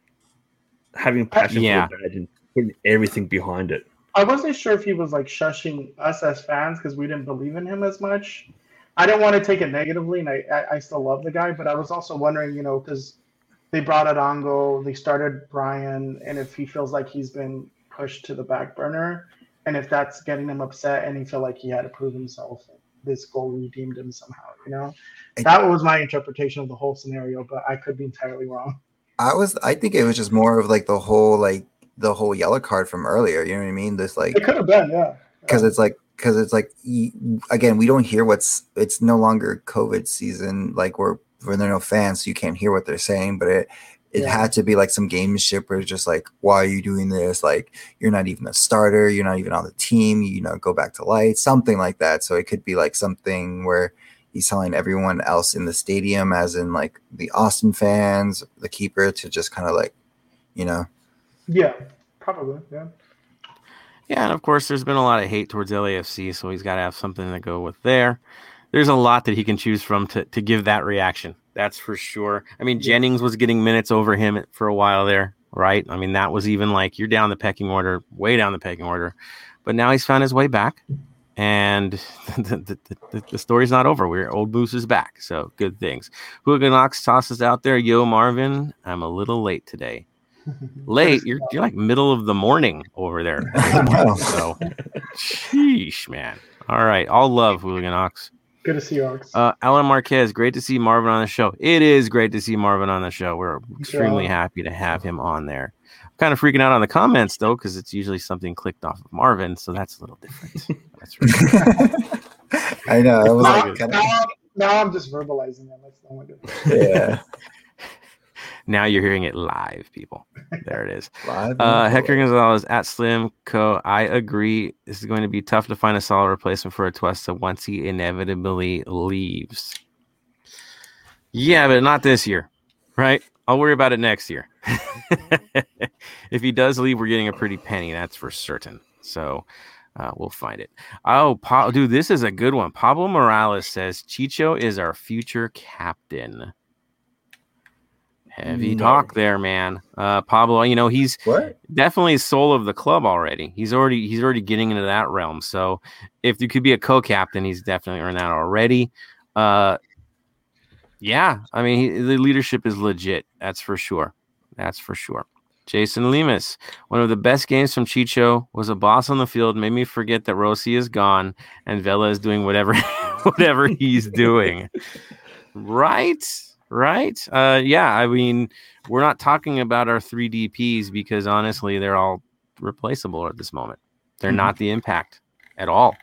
S4: Having passion
S2: Yeah.
S4: for the badge and putting everything behind it.
S3: I wasn't sure if he was like shushing us as fans because we didn't believe in him as much. I didn't want to take it negatively, and I, I, I still love the guy, but I was also wondering, you know, because they brought Adongo, they started Brian, and if he feels like he's been pushed to the back burner, and if that's getting him upset, and he felt like he had to prove himself, this goal redeemed him somehow, you know. That was my interpretation of the whole scenario, but I could be entirely wrong.
S5: I was I think it was just more of like the whole like the whole yellow card from earlier. You know what I mean? This like
S3: It could have been, yeah.
S5: because it's like because it's like again we don't hear what's it's no longer COVID season like we're when there are no fans so you can't hear what they're saying but it it
S3: Yeah.
S5: had to be like some gameship where it's just like why are you doing this like you're not even a starter you're not even on the team you know go back to light something like that so it could be like something where he's telling everyone else in the stadium as in like the Austin fans the keeper to just kind of like you know
S3: Yeah, probably, yeah.
S2: Yeah, and of course, there's been a lot of hate towards LAFC, so he's got to have something to go with there. There's a lot that he can choose from to, to give that reaction. That's for sure. I mean, Jennings was getting minutes over him for a while there, right? I mean, that was even like you're down the pecking order, way down the pecking order. But now he's found his way back, and the, the, the, the story's not over. We're old Moose is back, so good things. Hooligan Ox tosses out there, yo Marvin, I'm a little late today. Late? You're you're like middle of the morning over there. So, sheesh, man. All right, all love, Hooligan Ox.
S3: Good to see you, Ox.
S2: Uh, Alan Marquez, great to see Marvin on the show. It is great to see Marvin on the show. We're extremely
S3: Yeah.
S2: happy to have him on there. kind of freaking out on the comments though, because it's usually something clicked off of Marvin, so that's a little different. that's right.
S5: I know I was
S3: now,
S5: like kind
S3: now, now I'm just verbalizing them. That's not my good.
S5: yeah
S2: now you're hearing it live, people. There it is.
S5: live
S2: Uh, Hector Gonzalez at Slim Co. I agree. This is going to be tough to find a solid replacement for Atuesta once he inevitably leaves. Yeah, but not this year, right? I'll worry about it next year. if he does leave, we're getting a pretty penny. That's for certain. So uh, we'll find it. Oh, pa- dude, this is a good one. Pablo Morales says Chicho is our future captain. Heavy
S4: No.
S2: talk there, man. Uh, Pablo, you know he's
S5: what
S2: definitely soul of the club already. He's already he's already getting into that realm. So if you could be a co-captain, he's definitely earned that already. Uh, yeah, I mean he, the leadership is legit. That's for sure. That's for sure. Jason Lemus, one of the best games from Chicho, was a boss on the field. Made me forget that Rossi is gone and Vela is doing whatever whatever he's doing. Right, right. Uh, yeah. I mean, we're not talking about our three DPS because honestly, they're all replaceable at this moment. They're
S4: Mhm.
S2: not the impact at all,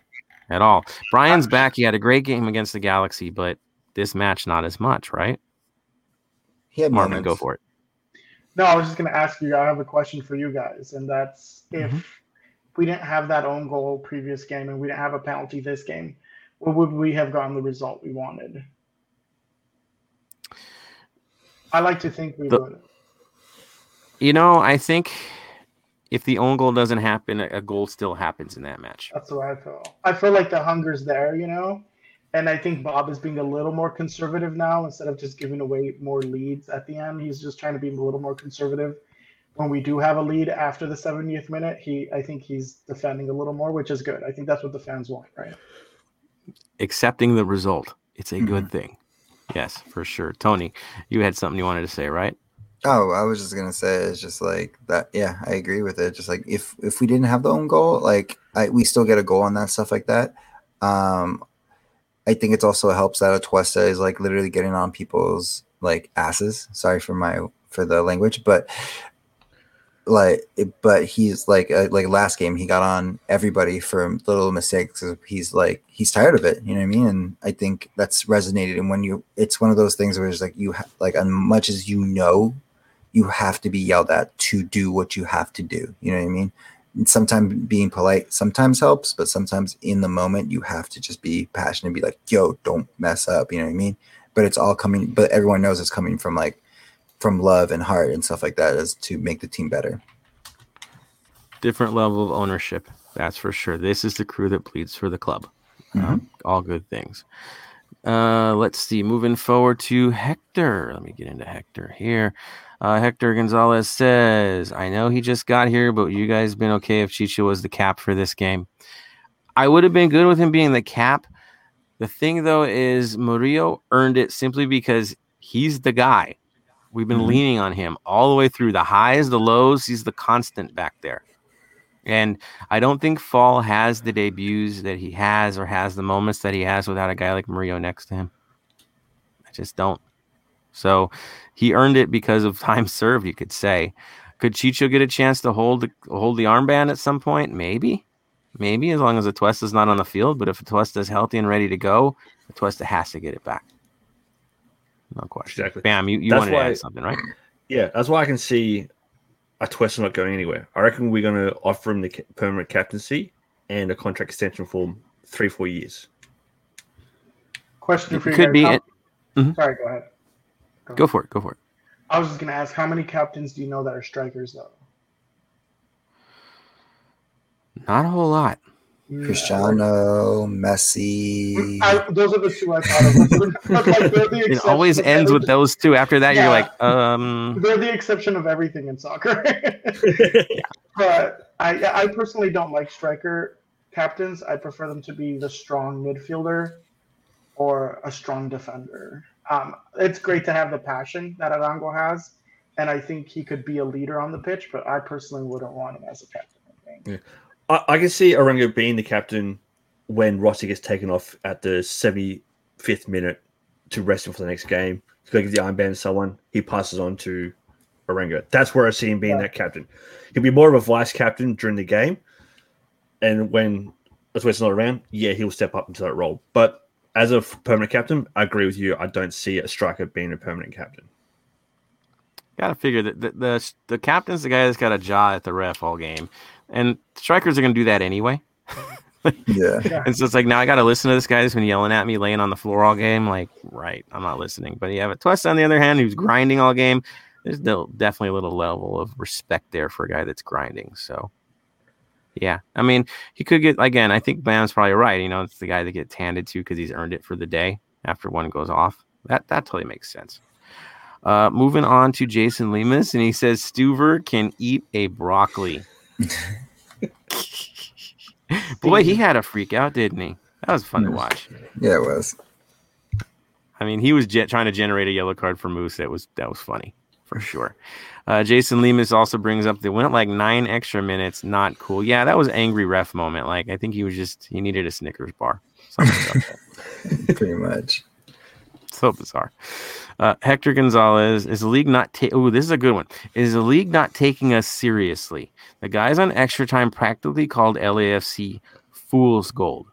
S2: at all. Brian's back. He had a great game against the Galaxy, but this match not as much, right?
S5: he had
S2: Marvin,
S5: moments.
S2: go for it.
S3: No, I was just going to ask you. I have a question for you guys, and that's if
S2: Mhm.
S3: we didn't have that own goal previous game and we didn't have a penalty this game, what would we have gotten the result we wanted? I like to think we
S2: The-
S3: would.
S2: You know, I think if the own goal doesn't happen, a a goal still happens in that match.
S3: That's what I feel. I feel like the hunger's there, you know, and I think Bob is being a little more conservative now instead of just giving away more leads at the end. He's just trying to be a little more conservative. when we do have a lead after the 70th minute, he I think he's defending a little more, which is good. I think that's what the fans want, right?
S2: Accepting the result. It's a good mm-hmm. thing. Yes, for sure. Tony, you had something you wanted to say, right?
S5: Oh, I was just gonna say it's just like that. Yeah, I agree with it. Just like if if we didn't have the own goal, like I, we still get a goal on that stuff like that. Um, I think it's also helps that Atuesta is like literally getting on people's like asses. Sorry for my for the language, but like but he's like uh, like last game he got on everybody for little mistakes he's like he's tired of it you know what i mean? And i think that's resonated. And when you it's one of those things where it's like you ha- like as much as you know you have to be yelled at to do what you have to do you know what i mean? And sometimes being polite sometimes helps but sometimes in the moment you have to just be passionate and be like yo don't mess up you know what i mean? But it's all coming but everyone knows it's coming from like from love and heart and stuff like that is to make the team better
S2: Different level of ownership. That's for sure. This is the crew that bleeds for the club. Um, all good things. Uh, let's see. Moving forward to Hector. Let me get into Hector here. Uh, Hector Gonzalez says, I know he just got here, but you guys been okay if Chicho was the cap for this game. I would have been good with him being the cap. The thing, though, is Murillo earned it simply because he's the guy. We've been
S5: Mhm.
S2: leaning on him all the way through the highs, the lows. He's the constant back there. And I don't think Fall has the debuts that he has or has the moments that he has without a guy like Murillo next to him. I just don't. So he earned it because of time served, you could say. Could Chicho get a chance to hold the, hold the armband at some point? Maybe. Maybe as long as Atuesta's not on the field. But if Atuesta's healthy and ready to go, Atuesta has to get it back. No question.
S4: Exactly.
S2: Bam, you, you
S4: That's
S2: wanted to
S4: why-
S2: add something, right?
S4: Yeah, that's why I can see Atuesta not going anywhere. I reckon we're going to offer him the permanent captaincy and a contract extension for three, four years.
S3: Question for you
S2: Could
S3: guys.
S2: be
S3: How-
S2: it. Mhm.
S3: Sorry, go ahead.
S2: Go for it. Go for it.
S3: I was just gonna ask, how many captains do you know that are strikers though?
S2: Not a whole lot.
S5: Cristiano, Messi.
S3: I, those are the two I thought of. Like, the
S2: It always ends with those two. After that, you're like, um,
S3: They're the exception of everything in soccer. but I, I personally don't like striker captains. I prefer them to be the strong midfielder or a strong defender. Um, it's great to have the passion that Arango has, and I think he could be a leader on the pitch. But I personally wouldn't want him as a captain. I think.
S4: I, I can see Arango being the captain when Rossi gets taken off at the 75th minute to rest him for the next game. He's going to give the armband to someone. He passes on to Arango. That's where I see him being
S3: Yeah.
S4: that captain. He'll be more of a vice captain during the game. And when Atuesta's not around, yeah, he'll step up into that role. But as a permanent captain, I agree with you. I don't see a striker being a permanent captain.
S2: gotta figure that the, the the captain's the guy that's got a jaw at the ref all game, and strikers are gonna do that anyway.
S5: yeah.
S2: And so it's like now I gotta listen to this guy that's been yelling at me, laying on the floor all game. Like, right, I'm not listening. But you have Atuesta on the other hand, who's grinding all game. There's still definitely a little level of respect there for a guy that's grinding. So. Yeah, I mean, he could get again. I think Bam's probably right. You know, it's the guy that gets handed to because he's earned it for the day after one goes off. That that totally makes sense. Uh, moving on to Jason Lemus, and he says Stuver can eat a broccoli. Boy, he had a freak out, didn't he? That was fun to watch.
S5: Yeah, it was.
S2: I mean, he was jet trying to generate a yellow card for Moose. That was that was funny for sure. Uh, Jason Lemus also brings up they went like nine extra minutes. Not cool. Yeah, that was angry ref moment. Like I think he was just he needed a Snickers bar. Something like that.
S5: Pretty much.
S2: So bizarre. Uh, Hector Gonzalez is the league not? Ta- oh, this is a good one. Is the league not taking us seriously? The guys on extra time practically called LAFC fool's gold.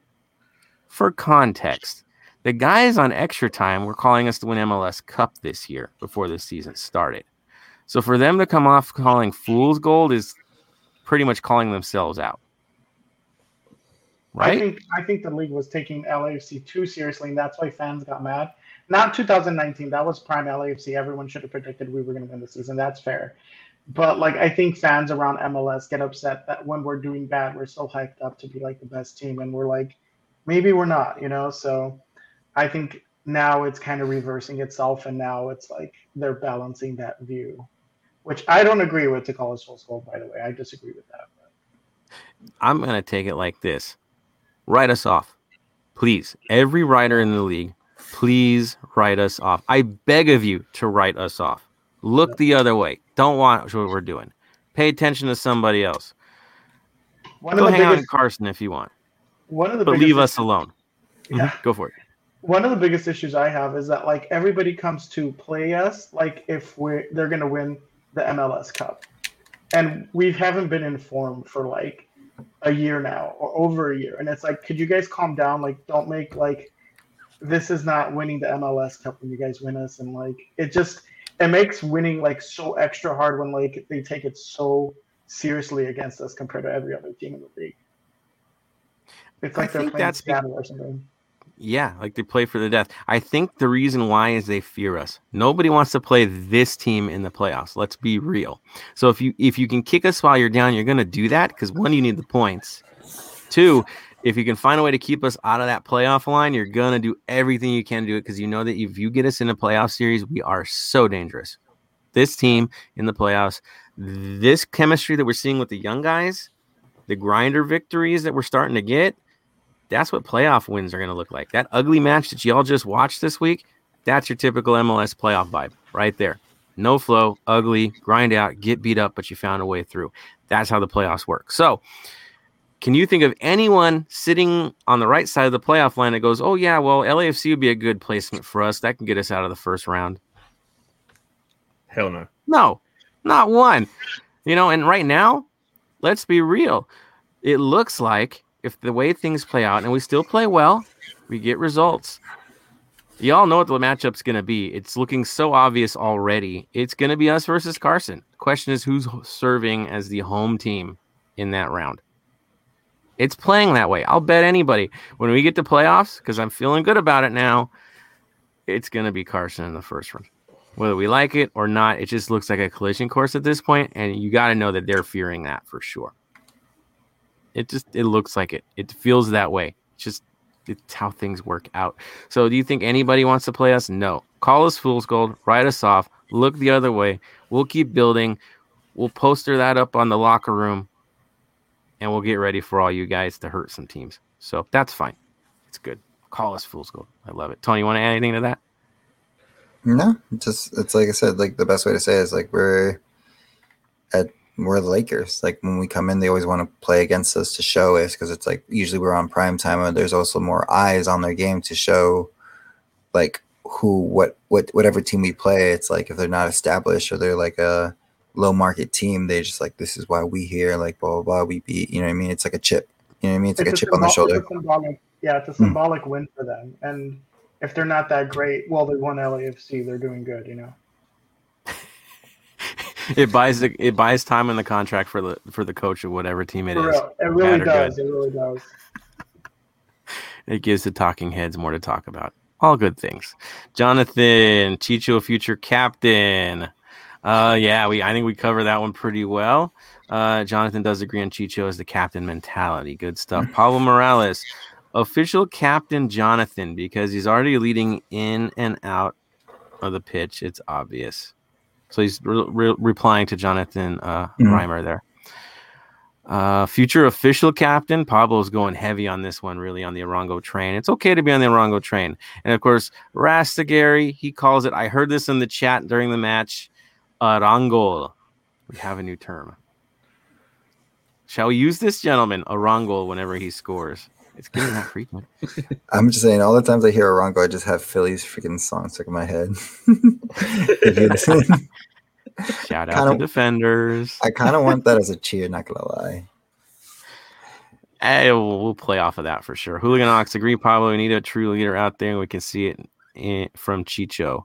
S2: For context, the guys on extra time were calling us to win MLS Cup this year before the season started. So for them to come off calling fool's gold is pretty much calling themselves out. Right?
S3: I think I think the league was taking LAFC too seriously, and that's why fans got mad. Not 2019. That was prime LAFC. Everyone should have predicted we were going to win the season. That's fair. But like I think fans around MLS get upset that when we're doing bad, we're so hyped up to be like the best team, and we're like, maybe we're not, you know. So I think now it's kind of reversing itself, and now it's like they're balancing that view. which I don't agree with to call us full goal. By the way, I disagree with that.
S2: I'm going to take it like this write us off. Please. Every writer in the league, please write us off. I beg of you to write us off. Look the other way. Don't watch what we're doing. Pay attention to somebody else.
S3: One
S2: Go hang out in Carson if you want,
S3: one of the
S2: but
S3: biggest
S2: leave us alone.
S3: Yeah. Mm-hmm.
S2: Go for it.
S3: one of the biggest issues I have is that like everybody comes to play us like if we're they're gonna win the MLS Cup, and we haven't been informed for like a year now or over a year, and it's like, could you guys calm down? Like, don't make like this is not winning the MLS Cup when you guys win us, and like it just it makes winning like so extra hard when like they take it so seriously against us compared to every other team in the league. It's
S2: I
S3: like they're playing
S2: that's be-
S3: or something.
S2: Yeah, like they play for the death. I think the reason why is they fear us. Nobody wants to play this team in the playoffs. Let's be real. So if you if you can kick us while you're down, you're going to do that because one, you need the points. Two, if you can find a way to keep us out of that playoff line, you're to do everything you can to do it because you know that if you get us in a playoff series, we are so dangerous. This team in the playoffs, this chemistry that we're seeing with the young guys, the grinder victories that we're starting to get, that's what playoff wins are to look like. That ugly match that y'all just watched this week, that's your typical MLS playoff vibe right there. No flow, ugly, grind out, get beat up, but you found a way through. That's how the playoffs work. So, can you think of anyone sitting on the right side of the playoff line that goes, "Oh yeah, well LAFC would be a good placement for us. That can get us out of the first round."
S4: Hell no.
S2: No, not one. You know, and right now, let's be real. It looks like if the way things play out and we still play well, we get results. Y'all know what the matchup's going to be. It's looking so obvious already. It's going to be us versus Carson. Question is who's serving as the home team in that round? It's playing that way. I'll bet anybody when we get to playoffs, because I'm feeling good about it now, it's going to be Carson in the first round whether we like it or not, it just looks like a collision course at this point, and you got to know that they're fearing that for sure. It just it looks like it. It feels that way. It's just it's how things work out. So, do you think anybody wants to play us? No. Call us fool's gold. Write us off. Look the other way. We'll keep building. We'll poster that up on the locker room, and we'll get ready for all you guys to hurt some teams. So that's fine. It's good. Call us fool's gold. I love it. Tony, you want to add anything to that?
S5: No, just it's like I said, like the best way to say it is like we're at we're the Lakers. Like when we come in, they always want to play against us to show us because it's like usually we're on prime time and there's also more eyes on their game to show like who what what whatever team we play. It's like if they're not established or they're like a low market team, They're just like this is why we here, like blah blah blah. We beat, you know what I mean? It's like a chip. You know what I mean? It's like a
S3: It's a
S5: chip on the shoulder.
S3: it's symbolic, yeah, it's a
S5: Hmm.
S3: symbolic win for them. And if they're not that great, well, they won LAFC. They're doing good, you know.
S2: it buys the it buys time in the contract for the for the coach of whatever team it
S3: For
S2: is.
S3: real, it really
S2: Bad or
S3: does. It really does.
S2: It gives the talking heads more to talk about. All good things. Jonathan Chicho, future captain. Uh, yeah, we I think we cover that one pretty well. Uh, Jonathan does agree on Chicho as the captain mentality. Good stuff. Pablo Morales, official captain Jonathan, because he's already leading in and out of the pitch. It's obvious. So he's re- re- replying to Jonathan uh,
S5: Mhm.
S2: Reimer there. Uh, future official captain Pablo's going heavy on this one, really on the Arango train. It's okay to be on the Arango train, and of course, Rastigary he calls it. I heard this in the chat during the match. Arangol. We have a new term. Shall we use this gentleman Arangol whenever he scores? It's getting that frequent.
S5: I'm just saying, all the times I hear Arango, I just have Philly's freaking song stuck in my head. If you listen,
S2: Shout out
S5: Kinda-
S2: to defenders.
S5: I kind of want that as a cheer, not gonna lie.
S2: Hey, we'll, we'll play off of that for sure. Hooligan Ox agree, Pablo. We need a true leader out there, and we can see it in, from Chicho.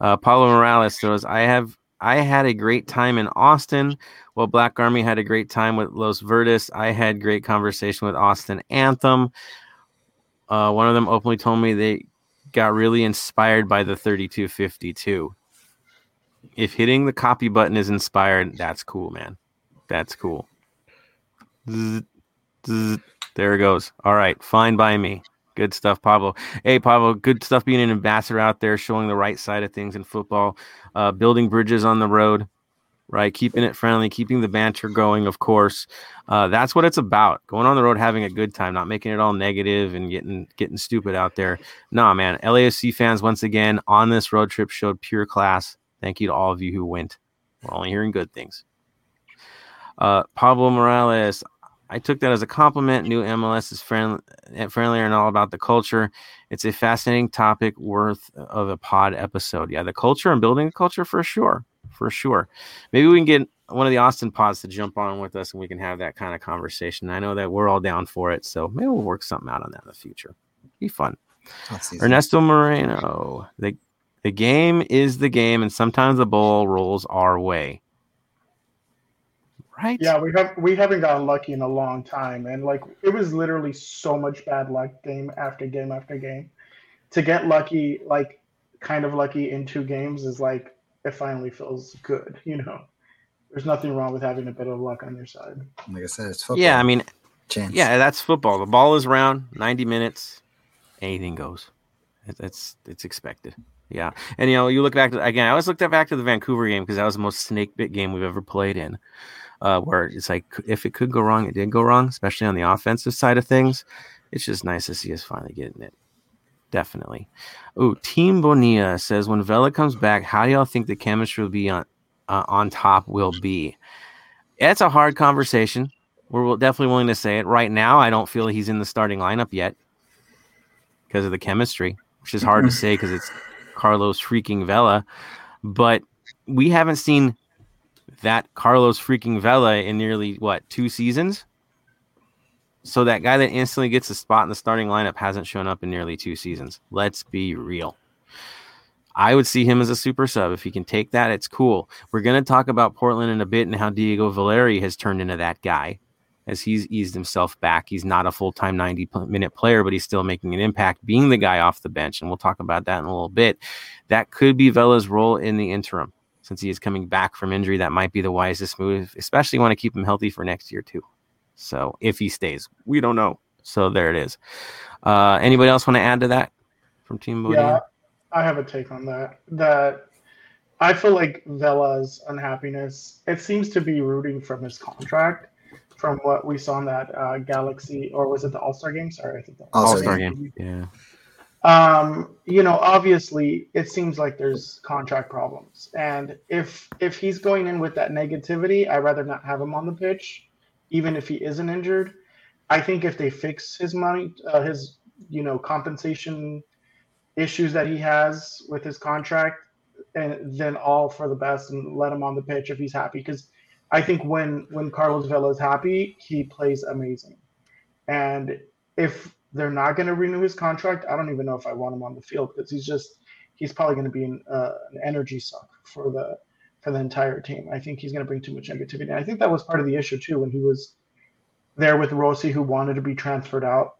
S2: Uh, Paulo Morales throws. I have. I had a great time in Austin, Well, Black Army had a great time with Los Verdes. I had great conversation with Austin Anthem. Uh, one of them openly told me they got really inspired by the 3252. If hitting the copy button is inspired, that's cool, man. That's cool. Zzz. Zzz. There it goes. All right, fine by me. Good stuff, Pablo. Hey, Pablo, good stuff being an ambassador out there, showing the right side of things in football, uh, building bridges on the road. right? Keeping it friendly, keeping the banter going, of course. Uh, that's what it's about. Going on the road, having a good time, not making it all negative and getting getting stupid out there. Nah, man. LAFC fans once again on this road trip showed pure class. Thank you to all of you who went. We're only hearing good things. Uh, Pablo Morales, I took that as a compliment. New MLS is friend, eh, friendlier and all about the culture. It's a fascinating topic worth uh, of a pod episode. Yeah, the culture and building a culture for sure, for sure. Maybe we can get one of the Austin pods to jump on with us and we can have that kind of conversation. I know that we're all down for it, so maybe we'll work something out on that in the future. Be fun. Ernesto Moreno, the the game is the game, and sometimes the ball rolls our way right?
S3: Yeah, we have we haven't gotten lucky in a long time, and like it was literally so much bad luck game after game after game. To get lucky, like kind of lucky in two games, is like it finally feels good. You know, there's nothing wrong with having a bit of luck on your side.
S5: Like I said, it's football.
S2: Yeah, I mean,
S5: Chance.
S2: yeah, that's football. The ball is round, 90 minutes, anything goes. It's it's expected. Yeah, and you know, you look back to, again. I always looked back to the Vancouver game because that was the most snake bit game we've ever played in uh, where it's like if it could go wrong, it did go wrong, especially on the offensive side of things. It's just nice to see us finally getting it. Definitely. Oh, Team Bonilla says when Vela comes back, how do y'all think the chemistry will be on uh, on top? Will be. It's a hard conversation. We're definitely willing to say it. Right now, I don't feel he's in the starting lineup yet because of the chemistry, which is hard to say because it's Carlos freaking Vela. But we haven't seen that Carlos freaking Vela in nearly what two seasons. So that guy that instantly gets a spot in the starting lineup hasn't shown up in nearly two seasons. Let's be real. I would see him as a super sub. If he can take that, it's cool. We're going to talk about Portland in a bit and how Diego Valeri has turned into that guy as he's eased himself back. He's not a full time 90 minute player, but he's still making an impact being the guy off the bench. And we'll talk about that in a little bit. That could be Vela's role in the interim since he is coming back from injury, that might be the wisest move, especially want to keep him healthy for next year too. So if he stays, we don't know. So there it is. Uh, anybody else want to add to that from Team Bodie?
S3: Yeah, I have a take on that. That I feel like Vela's unhappiness. It seems to be rooting from his contract, from what we saw in that uh, Galaxy, or was it the All Star game? Sorry, I think the
S2: All Star game. Yeah.
S3: Um, you know, obviously, it seems like there's contract problems, and if if he's going in with that negativity, I'd rather not have him on the pitch, even if he isn't injured. I think if they fix his money, uh, his you know compensation issues that he has with his contract, and then all for the best, and let him on the pitch if he's happy. Because I think when when Carlos Vela is happy, he plays amazing, and if they're not going to renew his contract, I don't even know if I want him on the field because he's just he's probably going to be an, uh, an energy suck for the for the entire team. I think he's going to bring too much negativity. And I think that was part of the issue too when he was there with Rossi, who wanted to be transferred out,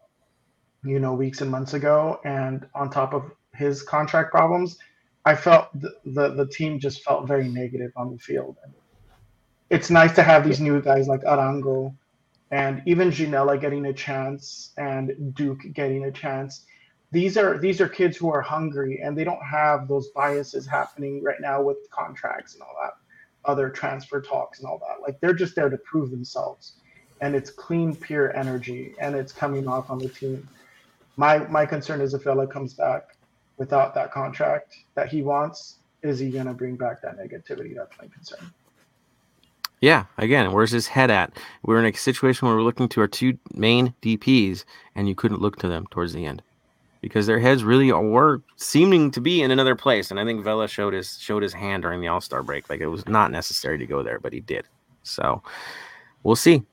S3: you know, weeks and months ago. And on top of his contract problems, I felt the the, the team just felt very negative on the field. And it's nice to have these new guys like Arango and even Ginella getting a chance and Duke getting a chance. These are these are kids who are hungry and they don't have those biases happening right now with contracts and all that, other transfer talks and all that. Like they're just there to prove themselves, and it's clean, pure energy, and it's coming off on the team. My my concern is if Vela comes back without that contract that he wants, is he to bring back that negativity? That's my concern.
S2: Yeah, again, where's his head at? We're in a situation where we're looking to our two main DPs, and you couldn't look to them towards the end because their heads really were seeming to be in another place. And I think Vela showed his showed his hand during the All Star break, like it was not necessary to go there, but he did. So we'll see,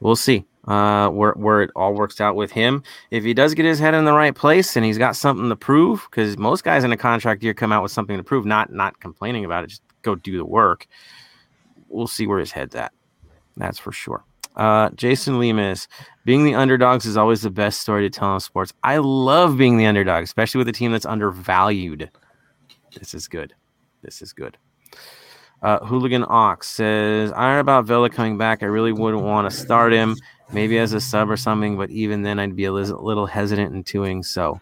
S2: we'll see uh, where where it all works out with him. If he does get his head in the right place and he's got something to prove, because most guys in a contract year come out with something to prove, not not complaining about it, just go do the work we'll see where his head's at. That's for sure. Uh, Jason Lemus, being the underdogs is always the best story to tell in sports. I love being the underdog, especially with a team that's undervalued. This is good. This is good. Uh, Hooligan Ox says, I heard about Vela coming back. I really wouldn't want to start him, maybe as a sub or something, but even then, I'd be a little hesitant in doing so.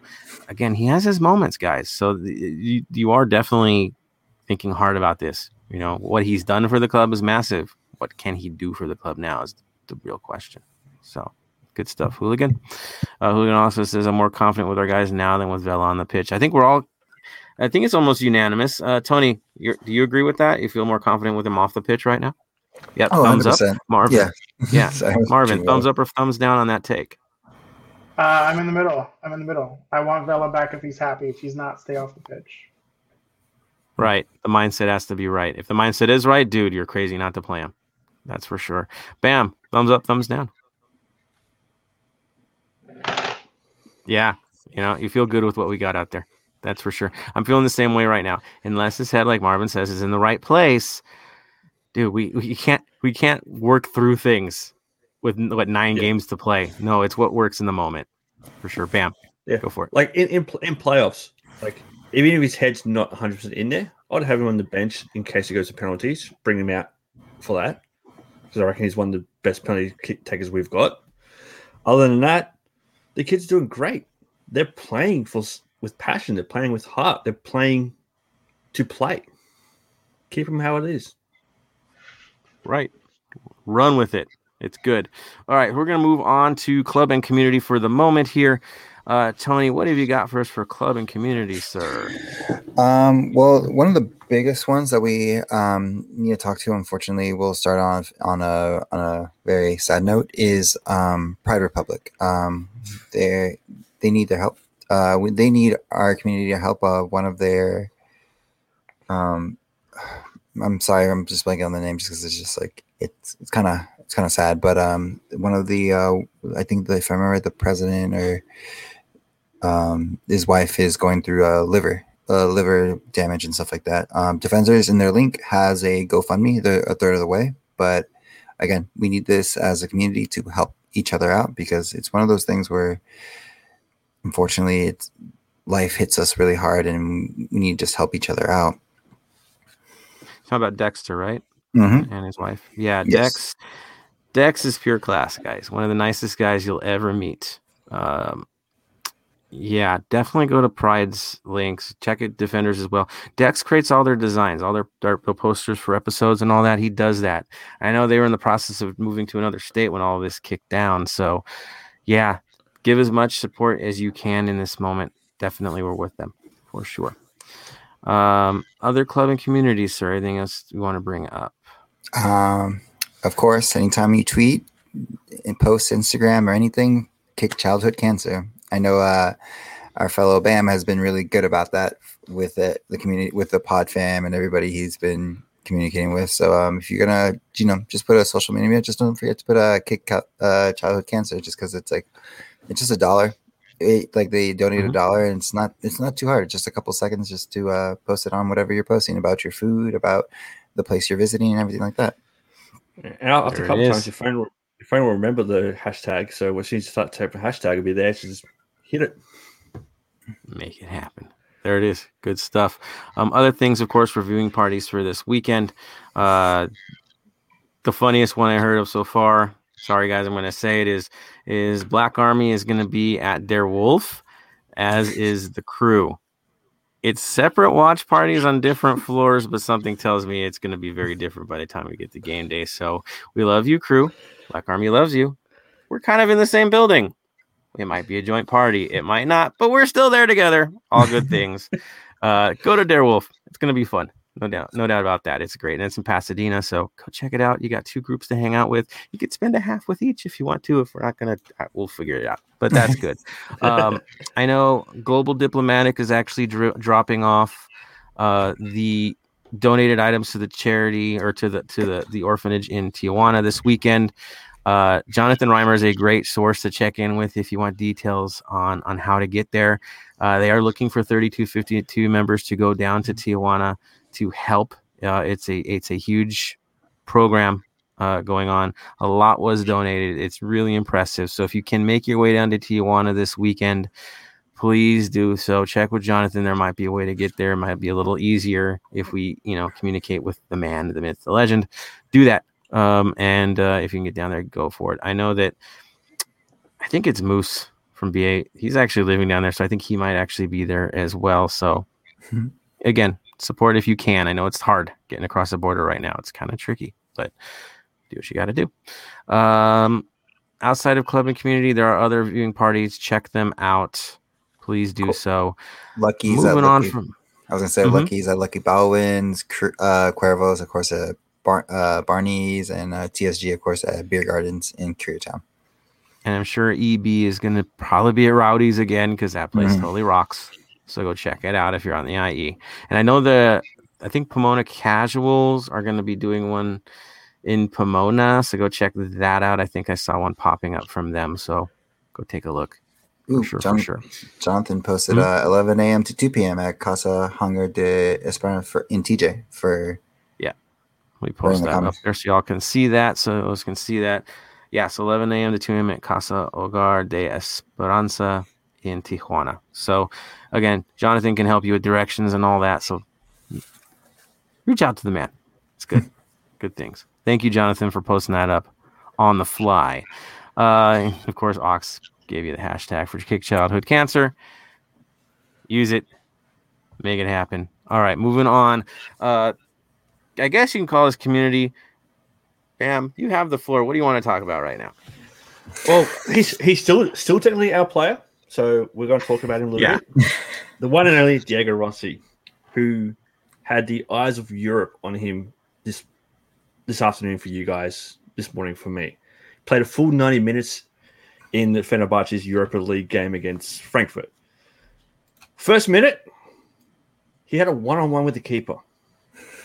S2: Again, he has his moments, guys. So you, you are definitely thinking hard about this You know, what he's done for the club is massive. What can he do for the club now is the real question. So good stuff, Hooligan. Uh, Hooligan also says, I'm more confident with our guys now than with Vela on the pitch. I think we're all, I think it's almost unanimous. Uh, Tony, do you agree with that? You feel more confident with him off the pitch right now? Yep.
S5: Oh,
S2: thumbs
S5: 100%.
S2: up. Marvin.
S5: Yeah.
S2: Yeah.
S5: Sorry,
S2: Marvin, thumbs up or thumbs down on that take?
S3: Uh, I'm in the middle. I'm in the middle. I want Vela back if he's happy. If he's not, stay off the pitch.
S2: Right. The mindset has to be right. If the mindset is right, dude, you're crazy not to play him. That's for sure. Bam. Thumbs up, thumbs down. Yeah. You know, you feel good with what we got out there. That's for sure. I'm feeling the same way right now. Unless his head, like Marvin says, is in the right place. Dude, we, we can't we can't work through things with what nine
S4: Yeah.
S2: games to play. No, it's what works in the moment. For sure. Bam.
S4: Yeah.
S2: Go for it.
S4: Like in, in, in playoffs, like even if his head's not 100% in there, I'd have him on the bench in case he goes to penalties, bring him out for that. Because I reckon he's one of the best penalty kick takers we've got. Other than that, the kid's are doing great. They're playing for with passion. They're playing with heart. They're playing to play. Keep them how it is.
S2: Right. Run with it. It's good. All right, we're gonna move on to club and community for the moment here. Uh, Tony, what have you got for us for club and community, sir?
S5: Um, well, one of the biggest ones that we um, need to talk to, unfortunately, we'll start on on a on a very sad note is um, Pride Republic. Um, they they need their help. Uh, they need our community to help. Uh, one of their um, I'm sorry, I'm just blanking on the name just because it's just like it's it's kind of it's kind of sad. But um, one of the uh, I think the, if I remember the president or um, his wife is going through a liver uh, liver damage and stuff like that. Um, Defenders in their link has a GoFundMe, the a third of the way. But again, we need this as a community to help each other out because it's one of those things where, unfortunately, it's life hits us really hard, and we need to just help each other out.
S2: Talk about Dexter, right?
S5: Mm-hmm.
S2: And his wife. Yeah,
S5: Yes.
S2: Dex. Dex is pure class, guys. One of the nicest guys you'll ever meet. Um, yeah, definitely go to Pride's links. Check it, Defenders as well. Dex creates all their designs, all their, their posters for episodes and all that. He does that. I know they were in the process of moving to another state when all this kicked down. So, yeah, give as much support as you can in this moment. Definitely, we're with them for sure. Um, other club and communities, sir. Anything else you want to bring up?
S5: Um, of course, anytime you tweet and post Instagram or anything, kick childhood cancer. I know uh, our fellow Bam has been really good about that with it, the community, with the pod fam and everybody he's been communicating with. So um, if you're gonna, you know, just put a social media, just don't forget to put a kick Ca- uh, childhood cancer, just because it's like it's just a dollar. It, like they donate a
S2: Mhm.
S5: dollar, and it's not it's not too hard. Just a couple seconds, just to uh, post it on whatever you're posting about your food, about the place you're visiting, and everything like that.
S4: And after
S2: There
S4: a couple times, your phone will, your phone will remember the hashtag. So as soon as you start typing hashtag, it'll be there. So just hit it.
S2: make it happen. There it is. Good stuff. Um, other things, of course, reviewing parties for this weekend. Uh, the funniest one I heard of so far. Sorry, guys, I'm going to say it is is Black Army is going to be at Der Wolf, as is the crew. It's separate watch parties on different floors, but something tells me it's going to be very different by the time we get to game day. So we love you, crew. Black Army loves you. We're kind of in the same building. It might be a joint party. It might not, but we're still there together. All good things. Uh, go to Der Wolf. It's going to be fun. No doubt. No doubt about that. It's great. And it's in Pasadena. So go check it out. You got two groups to hang out with. You could spend a half with each if you want to. If we're not going to, we'll figure it out. But that's good. um, I know Global Diplomatic is actually dro- dropping off uh, the donated items to the charity or to the to the the orphanage in Tijuana this weekend. Uh, Jonathan Reimer is a great source to check in with if you want details on on how to get there. Uh, they are looking for 3252 members to go down to Tijuana to help. Uh, it's a it's a huge program uh, going on. A lot was donated. It's really impressive. So if you can make your way down to Tijuana this weekend, please do so. Check with Jonathan. There might be a way to get there. It might be a little easier if we, you know, communicate with the man, the myth, the legend. Do that. Um, and uh, if you can get down there, go for it. I know that I think it's Moose from BA. He's actually living down there, so I think he might actually be there as well. So
S5: Mhm.
S2: again, support if you can. I know it's hard getting across the border right now. It's kind of tricky, but do what you got to do. Um, outside of club and community, there are other viewing parties. Check them out. Please do so.
S5: Lucky's
S2: Moving
S5: at
S2: on
S5: Lucky,
S2: from
S5: I was gonna say
S2: Mhm.
S5: Lucky's at Lucky Cur- uh, Cuervos, of course, at Bar- uh, Barney's, and uh, TSG, of course, at Beer Gardens in Koreatown.
S2: and I'm sure EB is going to probably be at Rowdy's again because that place
S5: Mhm.
S2: totally rocks. So go check it out if you're on the IE. And I know the, I think Pomona Casuals are going to be doing one in Pomona. So go check that out. I think I saw one popping up from them. So go take a look.
S5: Ooh,
S2: For sure,
S5: Jon-
S2: for sure.
S5: Jonathan posted
S2: Mhm.
S5: uh, 11 a.m. to 2 p.m. at Casa Hogar de Esperanza for in TJ for
S2: We post that up there so y'all can see that. So those can see that. Yes, 11 a.m. to 2 a.m. at Casa Hogar de Esperanza in Tijuana. So again, Jonathan can help you with directions and all that. So reach out to the man. It's good. good things. Thank you, Jonathan, for posting that up on the fly. Uh, of course, Ox gave you the hashtag for Kick Childhood Cancer. Use it. Make it happen. All right, moving on. Uh, I guess you can call this community. Bam, you have the floor. What do you want to talk about right now?
S4: Well, he's he's still still technically our player, so we're going to talk about him a little
S2: Yeah.
S4: bit. The one and only Diego Rossi, who had the eyes of Europe on him this this afternoon for you guys, this morning for me. Played a full ninety minutes in the Fenerbahce's Europa League game against Frankfurt. First minute, he had a one on one with the keeper.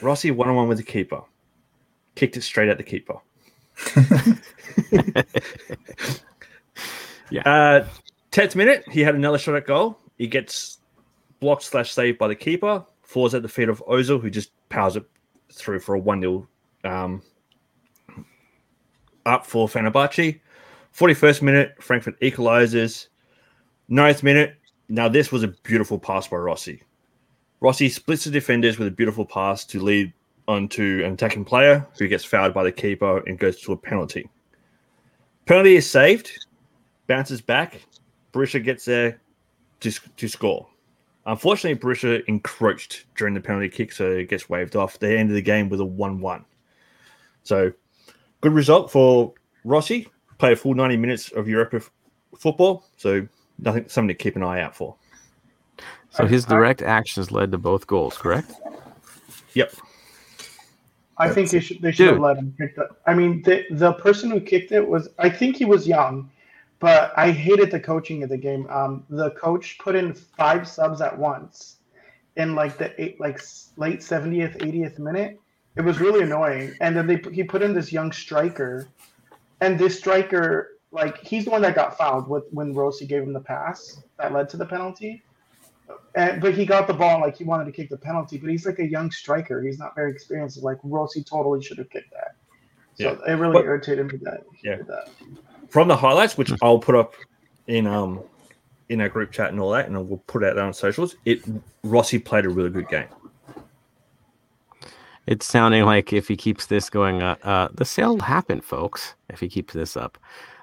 S4: Rossi one on one with the keeper, kicked it straight at the keeper.
S2: Yeah.
S4: Uh, 10th minute, he had another shot at goal. He gets blocked slash saved by the keeper, falls at the feet of Ozil, who just powers it through for a 1 0 um, up for Fenerbahce. 41st minute, Frankfurt equalizes. 9th minute, now this was a beautiful pass by Rossi. Rossi splits the defenders with a beautiful pass to lead onto an attacking player who gets fouled by the keeper and goes to a penalty. Penalty is saved, bounces back. Berisha gets there to, to score. Unfortunately, Berisha encroached during the penalty kick, so it gets waved off. They ended the game with a 1 1. So, good result for Rossi. Play a full 90 minutes of Europa f- football. So, nothing, something to keep an eye out for.
S2: So his direct actions led to both goals, correct?
S4: Yep.
S3: I think they should they should have let him kick that. I mean, the the person who kicked it was I think he was young, but I hated the coaching of the game. Um, the coach put in five subs at once, in like the eight like late seventieth, eightieth minute. It was really annoying. And then they he put in this young striker, and this striker like he's the one that got fouled with when Rossi gave him the pass that led to the penalty. And, but he got the ball like he wanted to kick the penalty, but he's like a young striker. He's not very experienced. Like Rossi totally should have kicked that. So it really
S4: But-
S3: irritated me that he
S4: Yeah.
S3: did that.
S4: From the highlights, which I'll put up in um in our group chat and all that, and we'll put out there on socials, it Rossi played a really good game.
S2: It's sounding like if he keeps this going, uh, uh the sale will happen, folks. If he keeps this up,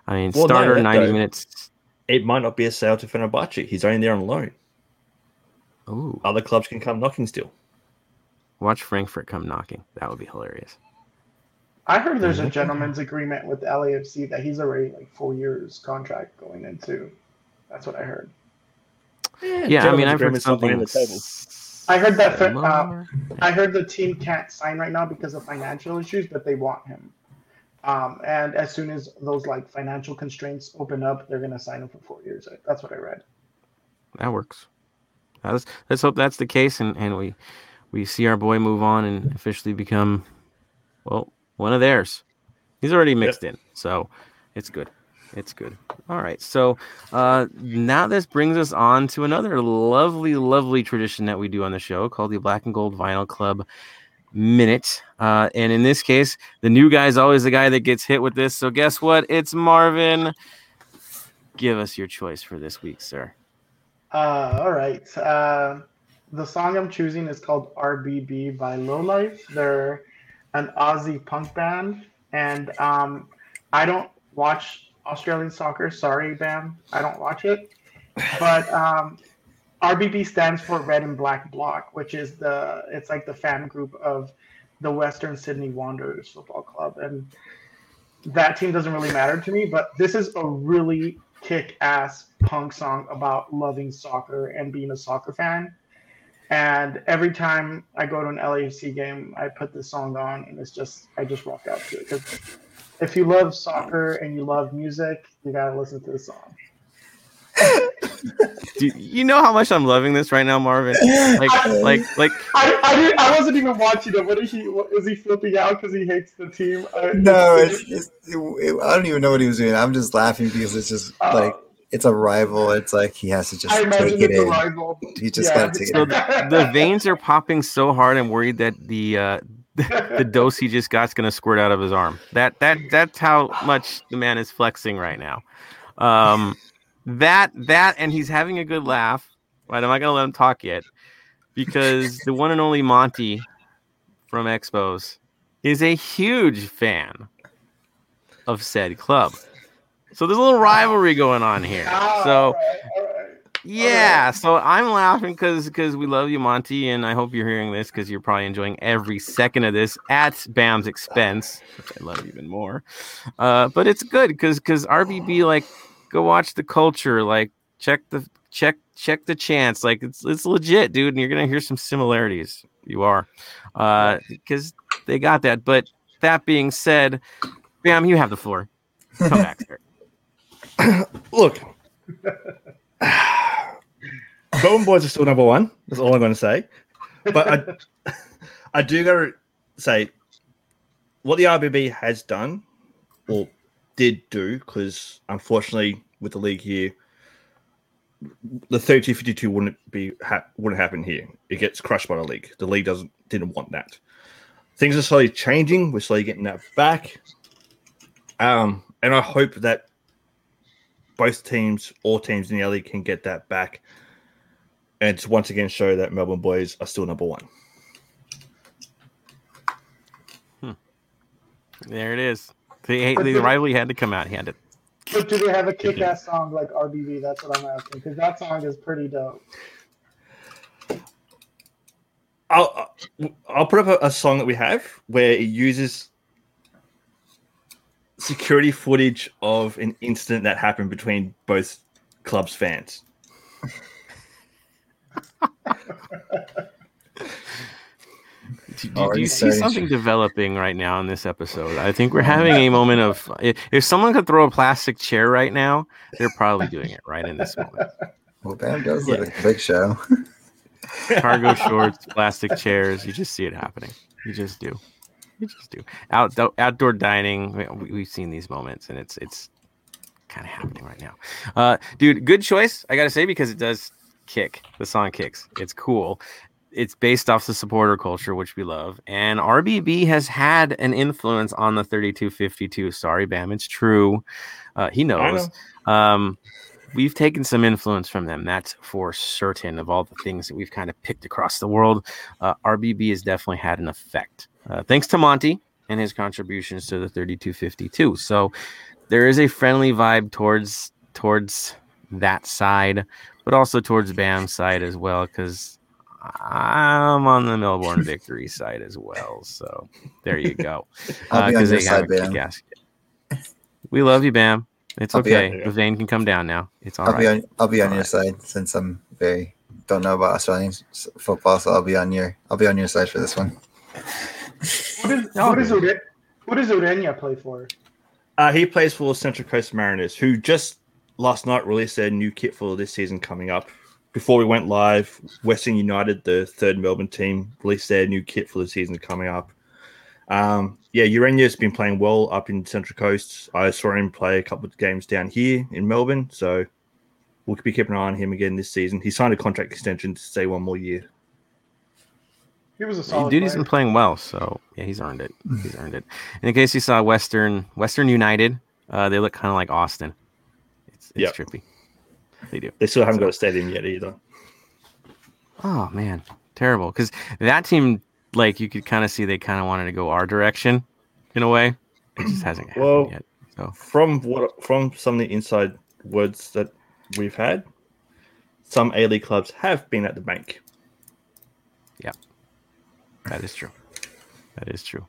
S2: I mean,
S4: Well,
S2: starter
S4: that
S2: ninety
S4: though-
S2: minutes.
S4: It might not be a sale to Fenerbahce. He's only there on loan.
S2: Ooh,
S4: Other clubs can come knocking still.
S2: watch Frankfurt come knocking. That would be hilarious.
S3: I heard there's a
S4: Mhm.
S3: gentleman's agreement with the LAFC that he's already like four years contract going into. That's what I heard.
S2: Yeah, I mean, I've heard something.
S4: on the table.
S3: I heard that for- uh. I heard the team can't sign right now because of financial issues, but they want him. Um, and as soon as those like financial constraints open up, they're gonna sign him for four years. That's what I read.
S2: that works. Let's let's hope that's the case, and, and we we see our boy move on and officially become well one of theirs. He's already mixed in, so it's good. It's good. All right. So uh, now this brings us on to another lovely, lovely tradition that we do on the show called the Black and Gold Vinyl Club Minute. Uh, and in this case, the new guy is always the guy that gets hit with this. So guess what? It's Marvin. Give us your choice for this week, sir.
S3: Uh, all right. Uh, the song I'm choosing is called RBB by Lowlife. They're an Aussie punk band, and um, I don't watch Australian soccer. Sorry, Bam, I don't watch it. But um, RBB stands for Red and Black Block, which is the it's like the fan group of the Western Sydney Wanderers Football Club, and that team doesn't really matter to me. But this is a really kick-ass punk song about loving soccer and being a soccer fan. And every time I go to an LAFC game, I put this song on, and it's just I just rock out to it because if you love soccer and you love music, you gotta listen to this song.
S2: Do you know how much I'm loving this right now, Marvin? Like, like, like.
S3: I, I, didn't, I wasn't even watching it. What is he? What, is he flipping out because he hates the team? Uh,
S5: no, it's, it's, it, it, I don't even know what he was doing. I'm just laughing because it's just uh, like it's a rival. It's like he has to just I take it in. Rival. He just yeah. gotta take
S2: so
S5: it.
S2: The, the veins are popping so hard. I'm worried that the uh, the dose he just got's gonna squirt out of his arm. That that that's how much the man is flexing right now. Um, that that and he's having a good laugh. Right, I'm not gonna let him talk yet because the one and only Monty from Expos is a huge fan of said club. So there's a little rivalry going on here. Oh, so yeah, so I'm laughing because because we love you, Monty, and I hope you're hearing this because you're probably enjoying every second of this at Bam's expense, which I love even more. Uh, but it's good because because RBB like go watch the culture. Like check the check check the chance. Like it's it's legit, dude. And you're gonna hear some similarities. You are, uh, because they got that. But that being said, Bam, you have the floor. Come back,
S4: sir. Look. Golden Boys are still number one. That's all I'm going to say. But I, I do got to say, what the RBB has done, or did do, because unfortunately with the league here, the 32-52 wouldn't be ha- wouldn't happen here. It gets crushed by the league. The league doesn't didn't want that. Things are slowly changing. We're slowly getting that back. Um, and I hope that both teams, all teams in the league, can get that back, and to once again show that Melbourne boys are still number one.
S2: Hmm. There it is. The, the rivalry had to come out. To
S3: but do they have a kick-ass song like RBB? That's what I'm asking because that song is pretty dope.
S4: I'll I'll put up a, a, song that we have where it uses security footage of an incident that happened between both clubs' fans.
S2: Do, do, do you see something developing right now in this episode? I think we're having a moment of if, if someone could throw a plastic chair right now, they're probably doing it right in this moment.
S5: Well, Bam does look like a big show.
S2: Cargo shorts, plastic chairs. You just see it happening. You just do. You just do. Out, outdoor dining. We, have seen these moments, and it's it's kind of happening right now. Uh, dude, good choice. I gotta say because it does kick. The song kicks. It's cool it's based off the supporter culture, which we love. And RBB has had an influence on the 3252. Sorry, Bam, it's true. Uh, he knows. Know. Um, we've taken some influence from them. That's for certain. Of all the things that we've kind of picked across the world, uh, RBB has definitely had an effect. Uh, thanks to Monty and his contributions to the 3252. So there is a friendly vibe towards towards that side, but also towards Bam's side as well, because I'm on the Melbourne victory side as well. So there you go.
S5: Because uh, they have a gasket.
S2: We love you, Bam. It's I'll okay. The vein can come down now. It's all
S5: I'll
S2: right.
S5: Be on, I'll be on your right. side since I'm very don't know about Australian football, so I'll be on your I'll be on your side for this one.
S3: What is what is Ure, what does Ureña play for?
S4: Uh, he plays for Central Coast Mariners, who just last night released their new kit for this season coming up before we went live, Western United, the third Melbourne team, released their new kit for the season coming up. Um, yeah, Ureña's been playing well up in Central Coast. I saw him play a couple of games down here in Melbourne, so we'll be keeping an eye on him again this season. He signed a contract extension to stay one more year.
S3: He was a solid
S2: dude. He's been playing well, so yeah, he's earned it. He's earned it. in case you saw Western Western United, uh, they look kind of like Austin. It's, it's yep. trippy. They do.
S4: They still haven't so. got a stadium yet either.
S2: Oh man, terrible. Because that team, like you could kind of see, they kind of wanted to go our direction, in a way. It just hasn't happened well, yet. So
S4: from what from some of the inside words that we've had, some A League clubs have been at the bank.
S2: Yeah, that is true. That is true.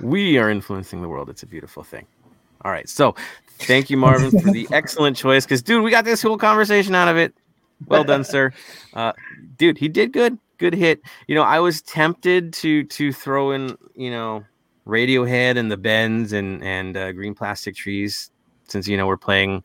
S2: We are influencing the world. It's a beautiful thing. All right. So thank you, Marvin, for the excellent choice. Because, dude, we got this whole conversation out of it. Well done, sir. Uh, dude, he did good. Good hit. You know, I was tempted to to throw in, you know, Radiohead and the Bends and and uh, Green Plastic Trees, since you know we're playing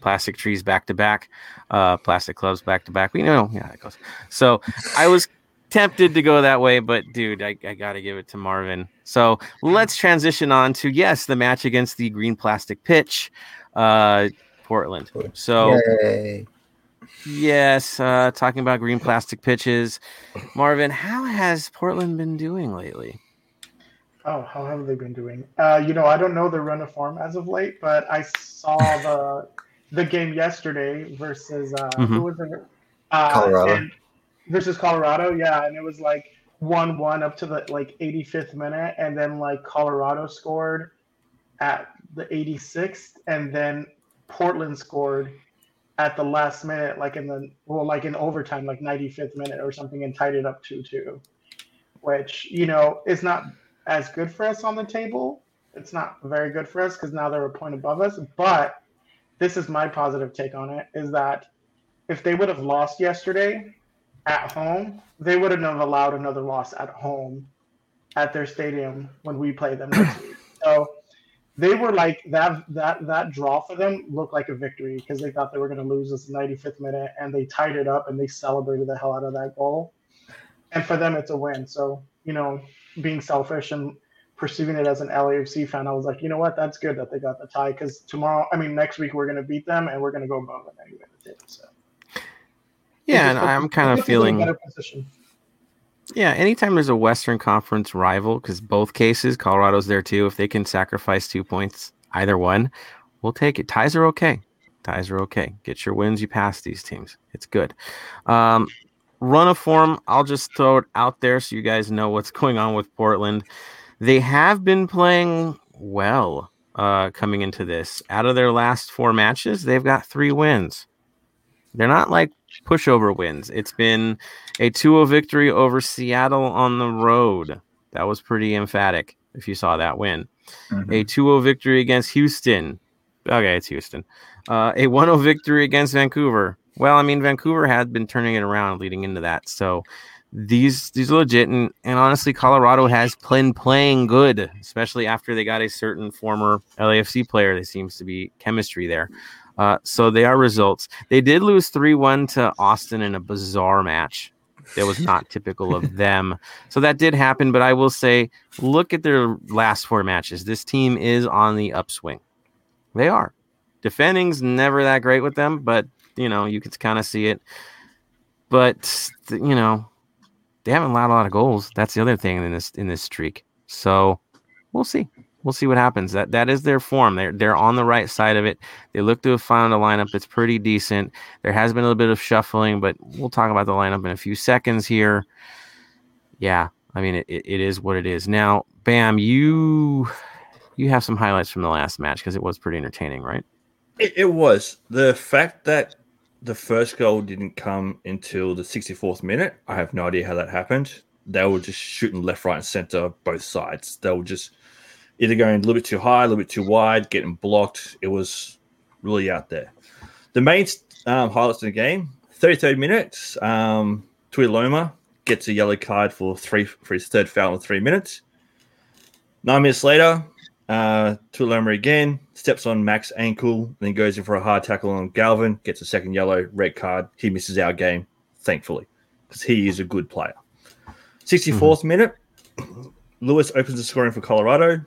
S2: Plastic Trees back to back, uh, Plastic Clubs back to back. We know, yeah, it goes. So I was tempted to go that way, but dude, I, I got to give it to Marvin. So let's transition on to yes, the match against the green plastic pitch, uh, Portland. So
S5: Yay.
S2: yes, uh, talking about green plastic pitches, Marvin, how has Portland been doing lately?
S3: Oh, how have they been doing? Uh, you know, I don't know the run of form as of late, but I saw the the game yesterday versus uh,
S2: Mhm.
S3: who was it? Uh,
S5: Colorado.
S3: and- versus Colorado, yeah, and it was like one one up to the like 85th minute, and then like Colorado scored at the 86th, and then Portland scored at the last minute, like in the well, like in overtime, like 95th minute or something, and tied it up two two, which you know is not as good for us on the table. It's not very good for us because now they're a point above us. But this is my positive take on it: is that if they would have lost yesterday at home, they wouldn't have allowed another loss at home at their stadium when we play them next week. So they were like that that that draw for them looked like a victory because they thought they were going to lose this 95th minute and they tied it up and they celebrated the hell out of that goal. And for them, it's a win. So you know, being selfish and perceiving it as an LAFC fan, I was like, you know what, that's good that they got the tie because tomorrow, I mean, next week we're going to beat them and we're going to go above them anyway. in the table, So
S2: Yeah, and I'm kind of
S3: puts us in a
S2: feeling
S3: better position.
S2: Yeah, anytime there's a Western Conference rival, because both cases, Colorado's there too. If they can sacrifice two points, either one, we'll take it. Ties are okay. Ties are okay. Get your wins, you pass these teams. It's good. Um, run of form, I'll just throw it out there so you guys know what's going on with Portland. They have been playing well uh, coming into this. Out of their last four matches, they've got three wins. They're not like pushover wins. It's been a 2-0 victory over Seattle on the road. That was pretty emphatic if you saw that win.
S5: Mhm.
S2: A 2-0 victory against Houston. Okay, it's Houston. Uh, a 1-0 victory against Vancouver. Well, I mean, Vancouver had been turning it around leading into that. So these these are legit and, and honestly Colorado has been playing good, especially after they got a certain former LAFC player. There seems to be chemistry there. Uh, so they are results. They did lose 3 1 to Austin in a bizarre match. That was not typical of them. So that did happen. But I will say, look at their last four matches. This team is on the upswing. They are. Defending's never that great with them, but, you know, you can kind of see it. But, you know, they haven't allowed a lot of goals. That's the other thing in this in this streak. So we'll see we'll see what happens. That that is their form. They're they're on the right side of it. They look to have found a lineup that's pretty decent. There has been a little bit of shuffling, but we'll talk about the lineup in a few seconds here. Yeah, I mean it, it, is what it is. Now, Bam, you you have some highlights from the last match because it was pretty entertaining, right?
S4: It, it was the fact that the first goal didn't come until the 64th minute. I have no idea how that happened. They were just shooting left, right, and center, both sides. They were just either going a little bit too high, a little bit too wide, getting blocked. It was really out there. The main um, highlights of the game: 33rd minutes. um, Tuiloma gets a yellow card for three for his third foul in three minutes. Nine minutes later, uh, Tuiloma again steps on Mac's ankle, then goes in for a hard tackle on Galvin, gets a second yellow, red card. He misses our game, thankfully, because he is a good player. 64th minute, Lewis opens the scoring for Colorado.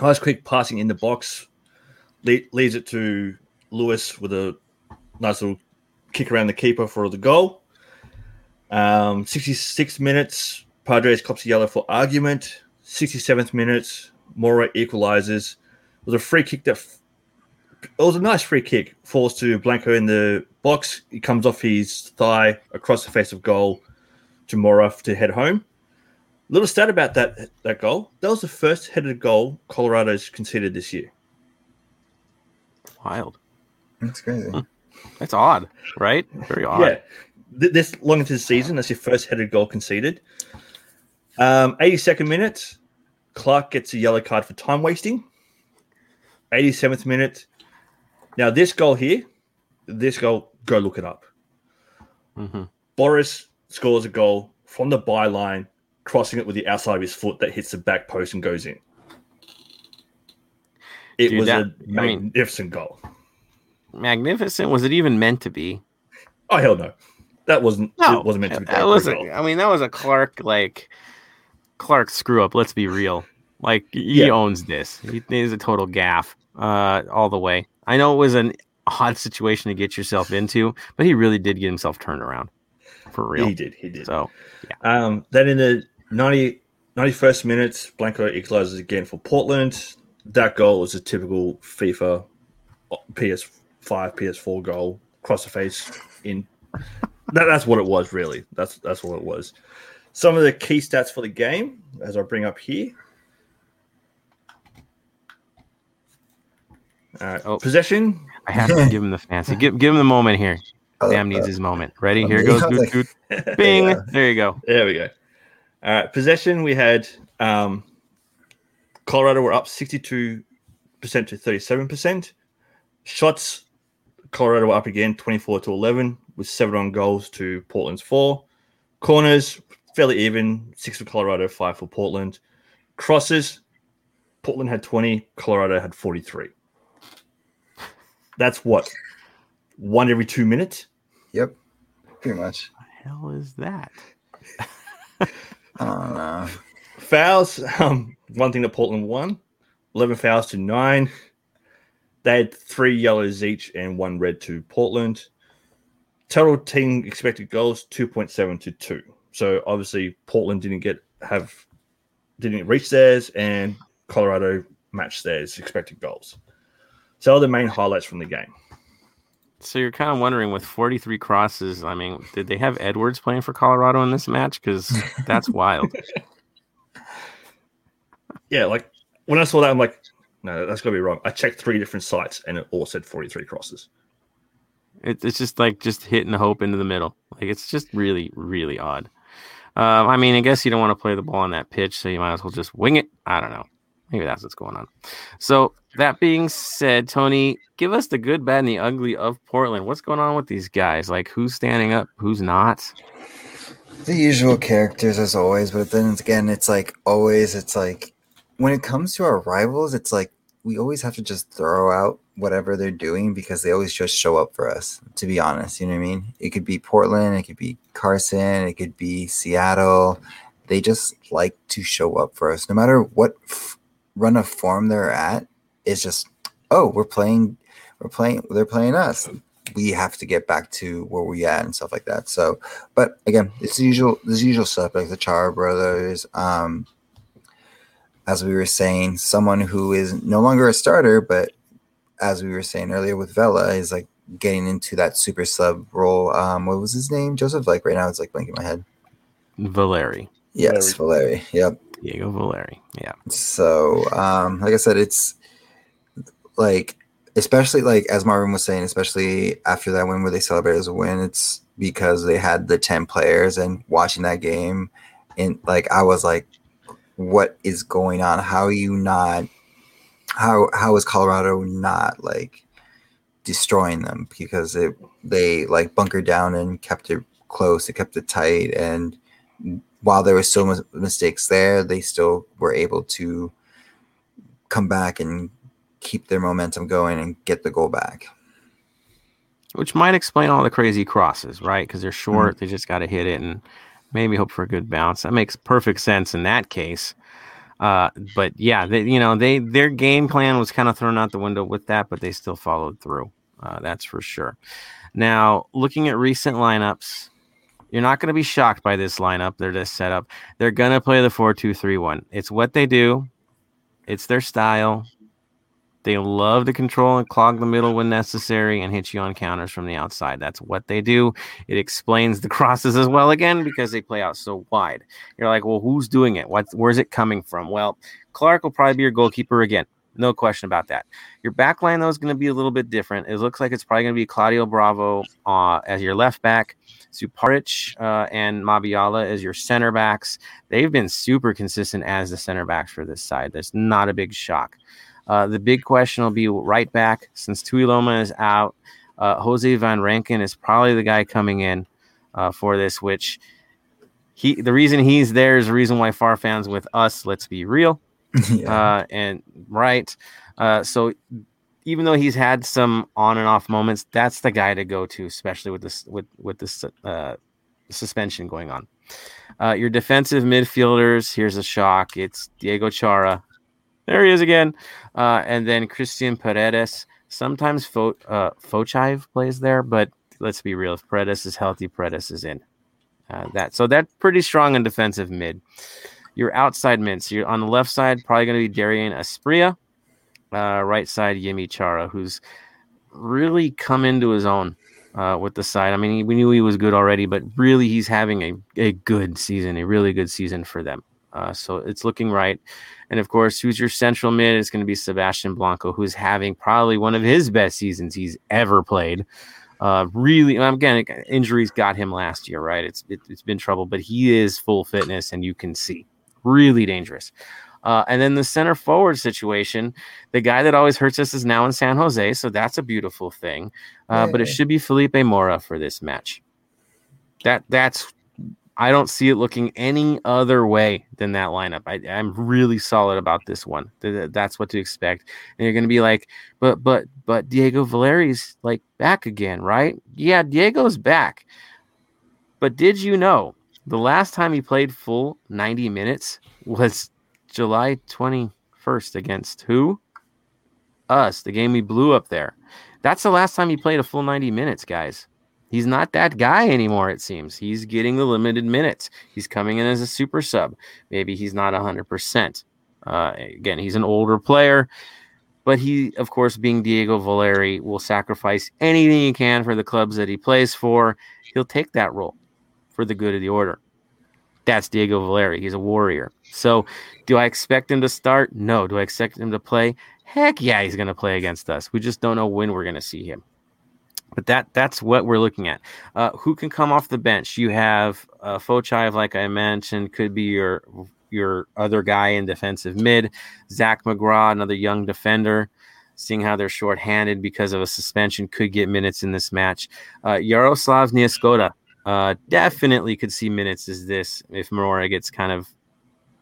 S4: Nice quick passing in the box, le- leads it to Lewis with a nice little kick around the keeper for the goal. Um, 66 minutes, Paredes cops a yellow for argument. 67th minutes, Mora equalizes. It was a free kick that f- it was a nice free kick. Falls to Blanco in the box. He comes off his thigh across the face of goal to Mora to head home. Little stat about that that goal. That was the first headed goal Colorado's conceded this year.
S2: Wild.
S5: That's crazy.
S2: That's odd, right? Very odd.
S4: Yeah. Th- This long into the season, that's your first headed goal conceded. Um, 82nd minute, Clark gets a yellow card for time wasting. 87th minute. Now, this goal here, this goal, go look it up.
S2: hmm
S4: Boris scores a goal from the byline, crossing it with the outside of his foot that hits the back post and goes in. It
S2: Dude,
S4: was
S2: that-
S4: a
S2: I mean-
S4: magnificent goal.
S2: Magnificent. Was it even meant to be?
S4: Oh hell no, that wasn't. it wasn't meant to be.
S2: That was.
S4: goal.
S2: A, I mean, that was a Clark like Clark screw up. Let's be real. Like he
S4: Yeah.
S2: owns this. He is a total gaff, uh, all the way. I know it was an odd situation to get yourself into, but he really did get himself turned around for real.
S4: He did. He did.
S2: So yeah.
S4: Um, then in the 90, 91st minute, Blanco equalizes again for Portland. That goal was a typical FIFA PS5, PS4 goal, cross the face in. That, that's what it was, really. That's that's what it was. Some of the key stats for the game, as I bring up here. All right.
S2: Oh.
S4: Possession.
S2: I have to give him the fancy. Give give him the moment here. Sam needs
S5: uh,
S2: his moment. Ready? Here goes. Goot. Bing. There you go.
S4: There we go. All right, possession. We had um, Colorado were up sixty-two percent to thirty-seven percent. Shots, Colorado were up again, twenty-four to eleven, with seven on goals to Portland's four. Corners fairly even, six for Colorado, five for Portland. Crosses, Portland had twenty, Colorado had forty-three. That's what one every two minutes.
S5: Yep, pretty much.
S2: hell is that?
S5: Don't.
S4: Fouls, um, one thing that Portland won, 11 fouls to nine. They had three yellows each and one red to Portland. Total team expected goals 2.7 to 2. So obviously Portland didn't get have didn't reach theirs and Colorado matched theirs expected goals. So the main highlights from the game.
S2: So you're kind of wondering with 43 crosses. I mean, did they have Edwards playing for Colorado in this match? Because that's wild.
S4: Yeah, like when I saw that, I'm like, no, that's gotta be wrong. I checked three different sites and it all said 43 crosses.
S2: It, it's just like just hitting the hope into the middle. Like it's just really, really odd. Um, I mean, I guess you don't want to play the ball on that pitch, so you might as well just wing it. I don't know. Maybe that's what's going on. So that being said, Tony, give us the good, bad, and the ugly of Portland. What's going on with these guys? Like who's standing up, who's not?
S5: the usual characters as always, but then again, it's like always, it's like when it comes to our rivals, it's like we always have to just throw out whatever they're doing because they always just show up for us, to be honest. You know what I mean? It could be Portland, it could be Carson, it could be Seattle. They just like to show up for us no matter what run of form they're at. is just, oh, we're playing, we're playing, they're playing us. We have to get back to where we at and stuff like that. So, but again, it's the usual the usual stuff like the Chara brothers. Um, as we were saying, someone who is no longer a starter, but as we were saying earlier with Vela, is like getting into that super sub role. Um, what was his name? Joseph. Like right now, it's like blanking my head.
S2: Valeri.
S5: Yes, Valeri. Yep.
S2: Diego Valeri. Yeah.
S5: So, um, like I said, it's like, especially like as Marvin was saying, especially after that win where they celebrated as a win, it's because they had the 10 players and watching that game. And like, I was like, what is going on? How are you not, how, how is Colorado not like destroying them? Because it, they like bunkered down and kept it close, they kept it tight. And while there were still mistakes there, they still were able to come back and keep their momentum going and get the goal back.
S2: Which might explain all the crazy crosses, right? Because they're short, they just got to hit it and maybe hope for a good bounce. That makes perfect sense in that case. Uh, but yeah, they, you know, they their game plan was kind of thrown out the window with that, but they still followed through. Uh, that's for sure. Now, looking at recent lineups, you're not going to be shocked by this lineup. They're just set up. They're going to play the four-two-three-one. It's what they do. It's their style. They love to control and clog the middle when necessary and hit you on counters from the outside. That's what they do. It explains the crosses as well again because they play out so wide. You're like, well, who's doing it? What? Where's it coming from? Well, Clark will probably be your goalkeeper again. No question about that. Your back line, though, is going to be a little bit different. It looks like it's probably going to be Claudio Bravo uh, as your left back, Zuparic uh, and Mabiala as your center backs. They've been super consistent as the center backs for this side. That's not a big shock. Uh, the big question will be right back since Tuiloma is out. Uh, Jose Van Rankin is probably the guy coming in uh, for this, which he the reason he's there is the reason why far fans with us. Let's be real,
S5: yeah.
S2: uh, and right. Uh, so even though he's had some on and off moments, that's the guy to go to, especially with this with with this uh, suspension going on. Uh, your defensive midfielders. Here's a shock. It's Diego Chara. There he is again, uh, and then Christian Paredes. Sometimes Fo- uh, Fochive plays there, but let's be real. If Paredes is healthy, Paredes is in. Uh, that so that's pretty strong in defensive mid. Your outside mids. You're on the left side, probably going to be Dairon Asprilla. Uh, right side, Yimi Chara, who's really come into his own uh, with the side. I mean, we knew he was good already, but really he's having a, a good season, a really good season for them. Uh, so it's looking right. And of course, who's your central mid? It's going to be Sebastian Blanco, who's having probably one of his best seasons he's ever played. Uh, really, again, injuries got him last year, right? It's it, has been trouble, but he is full fitness, and you can see really dangerous. Uh, and then the center forward situation, the guy that always hurts us is now in San Jose, so that's a beautiful thing. Uh, but it should be Felipe Mora for this match. That that's I don't see it looking any other way than that lineup. I, am really solid about this one. That's what to expect. And you're going to be like, but but but Diego Valeri's like back again, right? Yeah, Diego's back. But did you know the last time he played full 90 minutes was July 21st against who? Us, the game we blew up there. That's the last time he played a full 90 minutes, guys. He's not that guy anymore, it seems. He's getting the limited minutes. He's coming in as a super sub. Maybe he's not 100%. Uh, again, he's an older player, but he, of course, being Diego Valeri, will sacrifice anything he can for the clubs that he plays for. He'll take that role for the good of the order. That's Diego Valeri. He's a warrior. So, do I expect him to start? No. Do I expect him to play? Heck yeah, he's going to play against us. We just don't know when we're going to see him but that that's what we're looking at. Uh, who can come off the bench? You have uh, Fochive, like I mentioned, could be your your other guy in defensive mid. Zach McGraw, another young defender. Seeing how they're shorthanded because of a suspension, could get minutes in this match. Uh, Yaroslav Niezgoda uh, definitely could see minutes as this if Mora gets kind of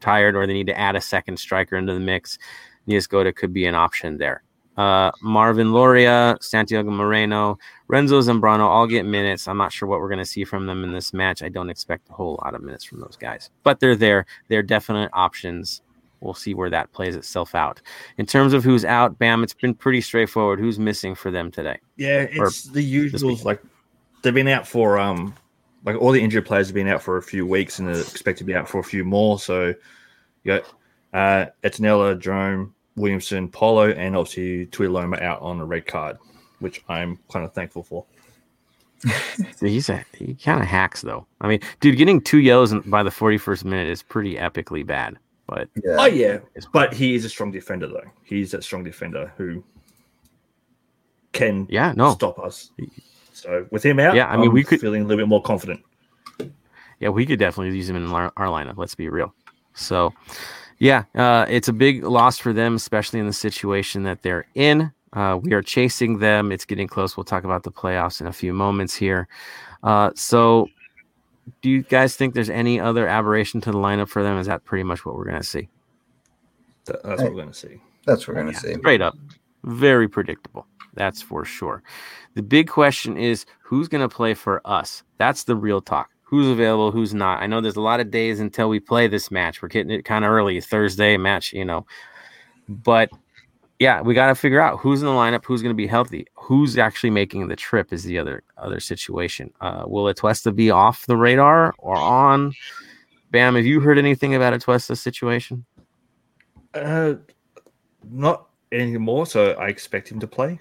S2: tired or they need to add a second striker into the mix. Niezgoda could be an option there uh, Marvin Loria, Santiago Moreno, Renzo Zambrano all get minutes. I'm not sure what we're going to see from them in this match. I don't expect a whole lot of minutes from those guys, but they're there. They're definite options. We'll see where that plays itself out. In terms of who's out, bam, it's been pretty straightforward. Who's missing for them today?
S4: Yeah, it's the usual. Like they've been out for um, like all the injured players have been out for a few weeks and are expected to be out for a few more. So you got uh, Etanella, Jerome, Williamson, Paulo, and obviously Tuiloma out on a red card, which I'm kind of thankful for.
S2: he's a he kind of hacks though. I mean, dude, getting two yellows by the 41st minute is pretty epically bad. But
S4: yeah. oh yeah, but he is a strong defender though. He's a strong defender who can
S2: yeah no
S4: stop us. So with him out,
S2: yeah, I mean
S4: I'm
S2: we could
S4: feeling a little bit more confident.
S2: Yeah, we could definitely use him in our, our lineup. Let's be real. So yeah, uh, it's a big loss for them, especially in the situation that they're in. Uh, we are chasing them. It's getting close. We'll talk about the playoffs in a few moments here. Uh, so, do you guys think there's any other aberration to the lineup for them? Is that pretty much what we're going to see?
S4: That's what we're going to see.
S5: That's what we're going to yeah, see.
S2: Straight up. Very predictable. That's for sure. The big question is who's going to play for us? That's the real talk who's available, who's not. I know there's a lot of days until we play this match. We're getting it kind of early, Thursday match, you know. But yeah, we got to figure out who's in the lineup, who's going to be healthy, who's actually making the trip is the other other situation. Uh, will Atuesta be off the radar or on? Bam, have you heard anything about Atuesta's situation?
S4: Uh, not anymore. So I expect him to play.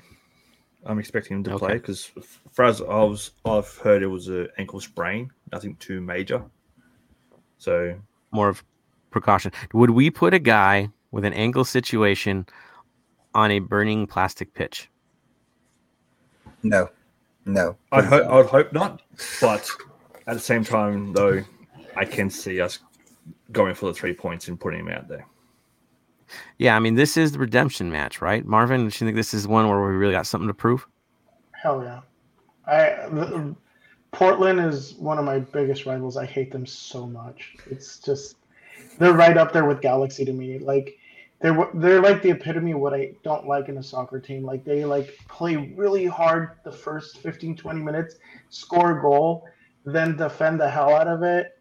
S4: I'm expecting him to okay. play because, far as I was, I've heard it was an ankle sprain, nothing too major. So
S2: more of precaution. Would we put a guy with an ankle situation on a burning plastic pitch?
S5: No, no.
S4: I'd hope. I'd hope not. But at the same time, though, I can see us going for the three points and putting him out there.
S2: Yeah, I mean, this is the redemption match, right? Marvin, do you think this is one where we really got something to prove?
S3: Hell yeah. I the, Portland is one of my biggest rivals. I hate them so much. It's just they're right up there with Galaxy to me. Like they're they're like the epitome of what I don't like in a soccer team. Like they like play really hard the first 15 20 minutes, score a goal, then defend the hell out of it,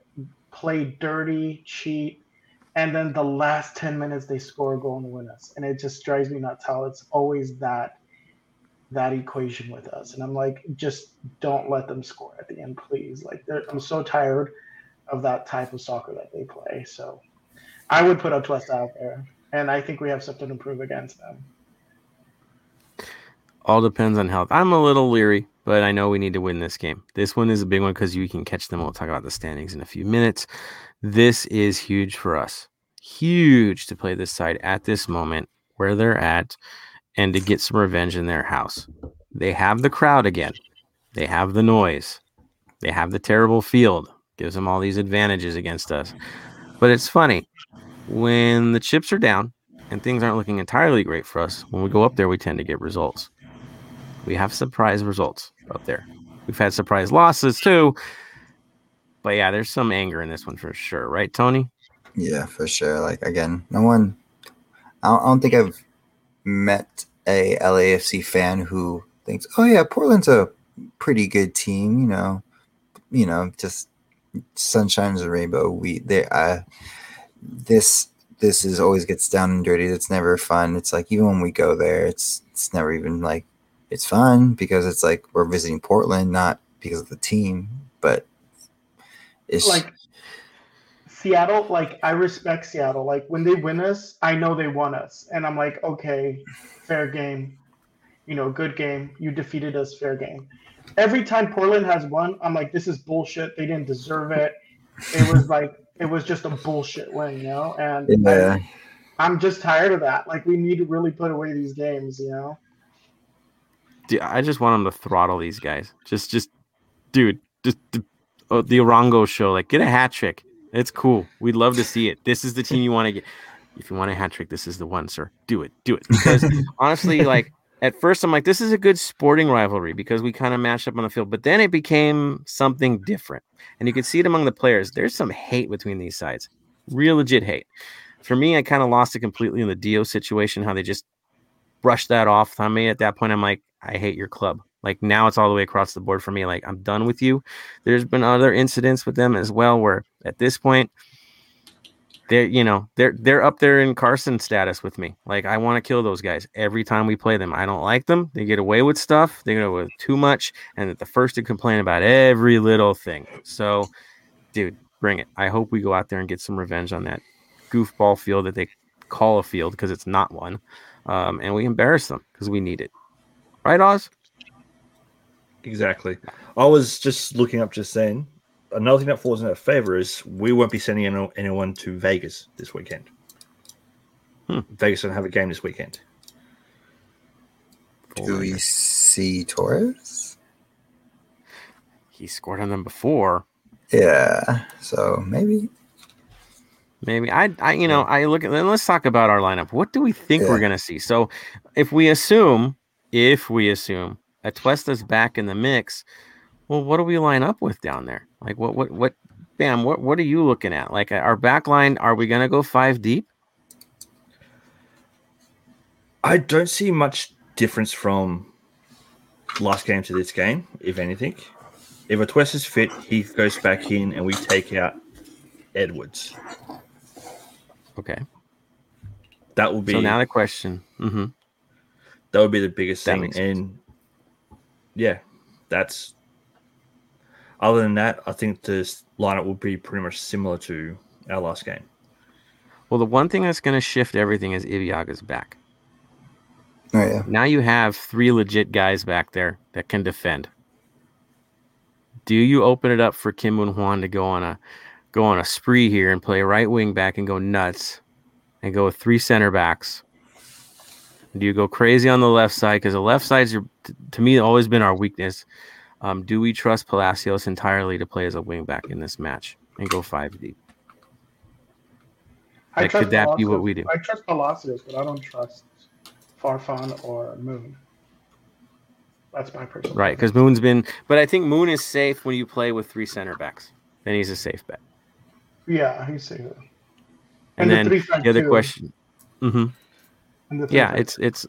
S3: play dirty, cheat, and then the last 10 minutes they score a goal and win us. And it just drives me nuts how it's always that that equation with us. And I'm like, just don't let them score at the end, please. Like I'm so tired of that type of soccer that they play. So I would put Twist out there. And I think we have something to prove against them.
S2: All depends on health. I'm a little leery, but I know we need to win this game. This one is a big one because you can catch them. We'll talk about the standings in a few minutes. This is huge for us. Huge to play this side at this moment where they're at and to get some revenge in their house. They have the crowd again. They have the noise. They have the terrible field. Gives them all these advantages against us. But it's funny when the chips are down and things aren't looking entirely great for us. When we go up there, we tend to get results. We have surprise results up there. We've had surprise losses too. But yeah, there's some anger in this one for sure, right, Tony?
S5: Yeah, for sure. Like again, no one. I don't, think I've met a LAFC fan who thinks, "Oh yeah, Portland's a pretty good team." You know, you know, just sunshine is a rainbow. We they uh this this is always gets down and dirty. It's never fun. It's like even when we go there, it's it's never even like it's fun because it's like we're visiting Portland, not because of the team, but it's
S3: like Seattle, like I respect Seattle. Like when they win us, I know they won us. And I'm like, okay, fair game. You know, good game. You defeated us, fair game. Every time Portland has won, I'm like, this is bullshit. They didn't deserve it. It was like it was just a bullshit win, you know? And yeah. I, I'm just tired of that. Like we need to really put away these games, you know?
S2: Dude, I just want them to throttle these guys. Just just dude, just Uh, the, oh, the Arango show. Like get a hat trick it's cool. We'd love to see it. This is the team you want to get. If you want a hat trick, this is the one, sir. Do it. Do it. Because honestly, like at first, I'm like, this is a good sporting rivalry because we kind of matched up on the field. But then it became something different. And you can see it among the players. There's some hate between these sides, real legit hate. For me, I kind of lost it completely in the Dio situation, how they just brushed that off on me. At that point, I'm like, I hate your club. Like now it's all the way across the board for me. Like I'm done with you. There's been other incidents with them as well where at this point they're you know they're they're up there in Carson status with me. Like I want to kill those guys every time we play them. I don't like them. They get away with stuff. They get away with too much, and they're the first to complain about every little thing. So, dude, bring it. I hope we go out there and get some revenge on that goofball field that they call a field because it's not one, um, and we embarrass them because we need it. Right, Oz?
S4: Exactly. I was just looking up just then. Another thing that falls in our favor is we won't be sending anyone to Vegas this weekend. Hmm. Vegas don't have a game this weekend.
S5: Do we see Torres?
S2: He scored on them before.
S5: Yeah, so maybe.
S2: Maybe I, I, you know, I look at. Then let's talk about our lineup. What do we think yeah. we're gonna see? So, if we assume, if we assume Atuesta's back in the mix. Well, what do we line up with down there? Like what what what bam, what what are you looking at? Like our back line, are we gonna go five deep?
S4: I don't see much difference from last game to this game, if anything. If Atuesta's fit, he goes back in and we take out Edwards.
S2: Okay.
S4: That will be
S2: so now the question. Mm-hmm.
S4: That would be the biggest that thing. And yeah, that's other than that, I think this lineup will be pretty much similar to our last game.
S2: Well, the one thing that's going to shift everything is Ibeagha's back.
S5: Oh yeah.
S2: Now you have three legit guys back there that can defend. Do you open it up for Kim Moon Hwan to go on a go on a spree here and play right wing back and go nuts and go with three center backs Do you go crazy on the left side? Because the left side's your, to me always been our weakness. Um, do we trust Palacios entirely to play as a wingback in this match and go five deep?
S3: I
S2: Like, could that be what we do?
S3: I trust Palacios, but I don't trust Farfan or Moon. That's my personal.
S2: Right, because Moon's been, but I think Moon is safe when you play with three center backs. Then he's a safe bet.
S3: Yeah, he's safe. And,
S2: And,
S3: the
S2: then the other
S3: two,
S2: question, hmm
S3: three
S2: yeah, it's it's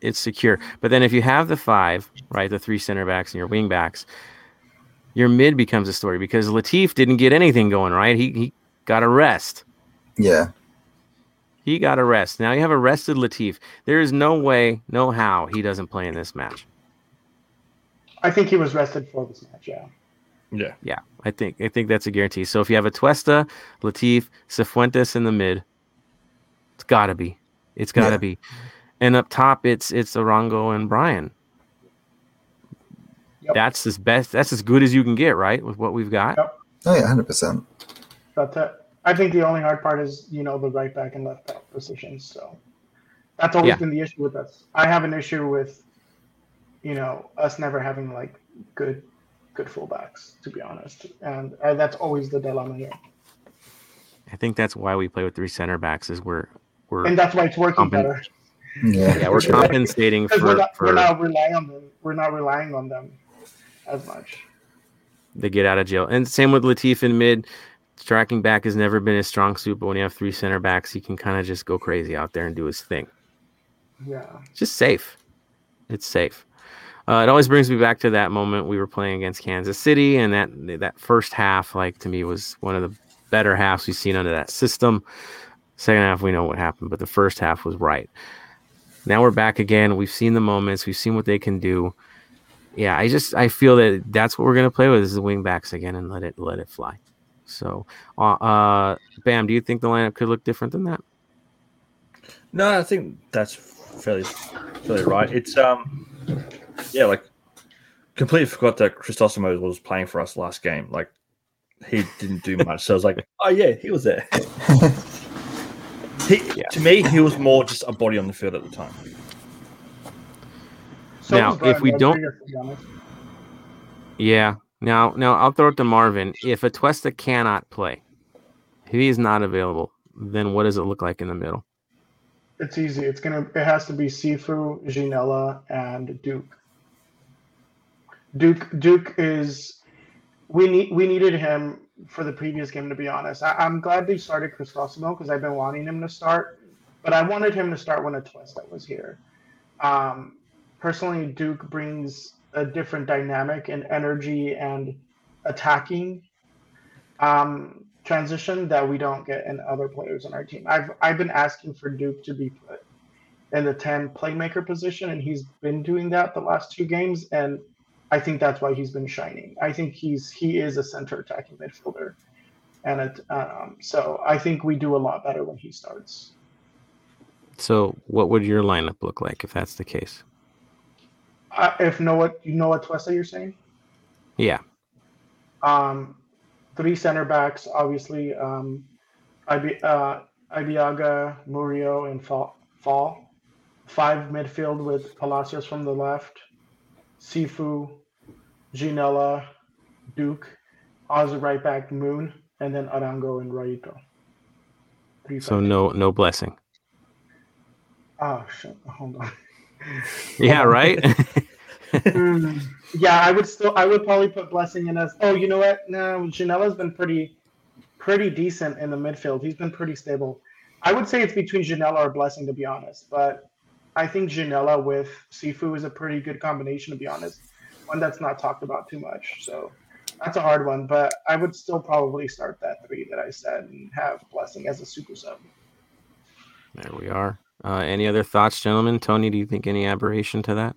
S2: it's secure. But then if you have the five, right, the three center backs and your wing backs, your mid becomes a story because Latif didn't get anything going, right? He he got a rest.
S5: Yeah.
S2: He got a rest. Now you have arrested Latif. There is no way, no how he doesn't play in this match.
S3: I think he was rested for this match. Yeah.
S4: Yeah.
S2: Yeah, I think I think that's a guarantee. So if you have Atuesta, Latif, Cifuentes in the mid, it's gotta be. It's gotta
S5: Yeah.
S2: be. And up top it's it's Arango and Brian.
S3: Yep.
S2: That's as best that's as good as you can get, right? With what we've got.
S3: Yep.
S5: Oh yeah, hundred percent.
S3: But uh, I think the only hard part is you know the right back and left back positions. So that's always
S2: Yeah.
S3: been the issue with us. I have an issue with you know us never having like good good fullbacks to be honest, and uh, that's always the dilemma here.
S2: I think that's why we play with three center backs is we're we're
S3: And that's why it's working
S2: Compen-
S3: better.
S5: Yeah.
S2: yeah, we're compensating
S3: Because we're
S2: for,
S3: not, we're not relying on them. We're not relying on them as much.
S2: They get out of jail. And same with Latif in mid. Tracking back has never been his strong suit, but when you have three center backs, he can kind of just go crazy out there and do his thing.
S3: Yeah.
S2: It's just safe. It's safe. Uh, it always brings me back to that moment we were playing against Kansas City, and that that first half, like to me, was one of the better halves we've seen under that system. Second half, we know what happened, but the first half was right. Now we're back again. We've seen the moments. We've seen what they can do. Yeah, I just I feel that that's what we're gonna play with is the wing backs again and let it let it fly. So, uh, uh, Bam, do you think the lineup could look different than that?
S4: No, I think that's fairly fairly right. It's um yeah, like completely forgot that Crisostomo was playing for us last game. Like he didn't do much. So I was like, oh yeah, he was there. he,
S2: Yeah.
S4: To me, he was more just a body on the field at the time.
S3: So
S2: Now, if we don't-
S3: Rodriguez, to be honest.
S2: Yeah. Now, now I'll throw it to Marvin. If Atuesta cannot play, if he is not available, then what does it look like in the middle?
S3: It's easy. It's gonna. It has to be Cifu, Ginella, and Duke. Duke. Duke is. We need. We needed him for the previous game. To be honest, I, I'm glad they started Crisostomo because I've been wanting him to start, but I wanted him to start when Atuesta was here. Um, personally, Duke brings a different dynamic and energy and attacking um, transition that we don't get in other players on our team. I've I've been asking for Duke to be put in the 10 playmaker position, and he's been doing that the last two games, and I think that's why he's been shining. I think he's he is a center attacking midfielder, and it um, so I think we do a lot better when he starts.
S2: So, what would your lineup look like if that's the case?
S3: Uh, if what you know what Twesta you're saying.
S2: Yeah.
S3: Um, three center backs, obviously. Um, Ibi, uh, Ibeagha, Murillo, and Fall. Fall. Five midfield with Palacios from the left, Cifu, Ginella, Duke, Oz right back, Moon, and then Arango and Raito. Three
S2: So
S3: five-
S2: no no blessing.
S3: Oh shit! Hold on.
S2: Yeah. Right.
S3: Hmm. yeah, I would still. I would probably put Blessing in as. Oh, you know what? No, Ginella's been pretty, pretty decent in the midfield. He's been pretty stable. I would say it's between Ginella or Blessing, to be honest. But I think Ginella with Cifu is a pretty good combination, to be honest. One that's not talked about too much. So that's a hard one. But I would still probably start that three that I said and have Blessing as a super sub.
S2: there we are. Uh, any other thoughts, gentlemen? Tony, do you think any aberration to that?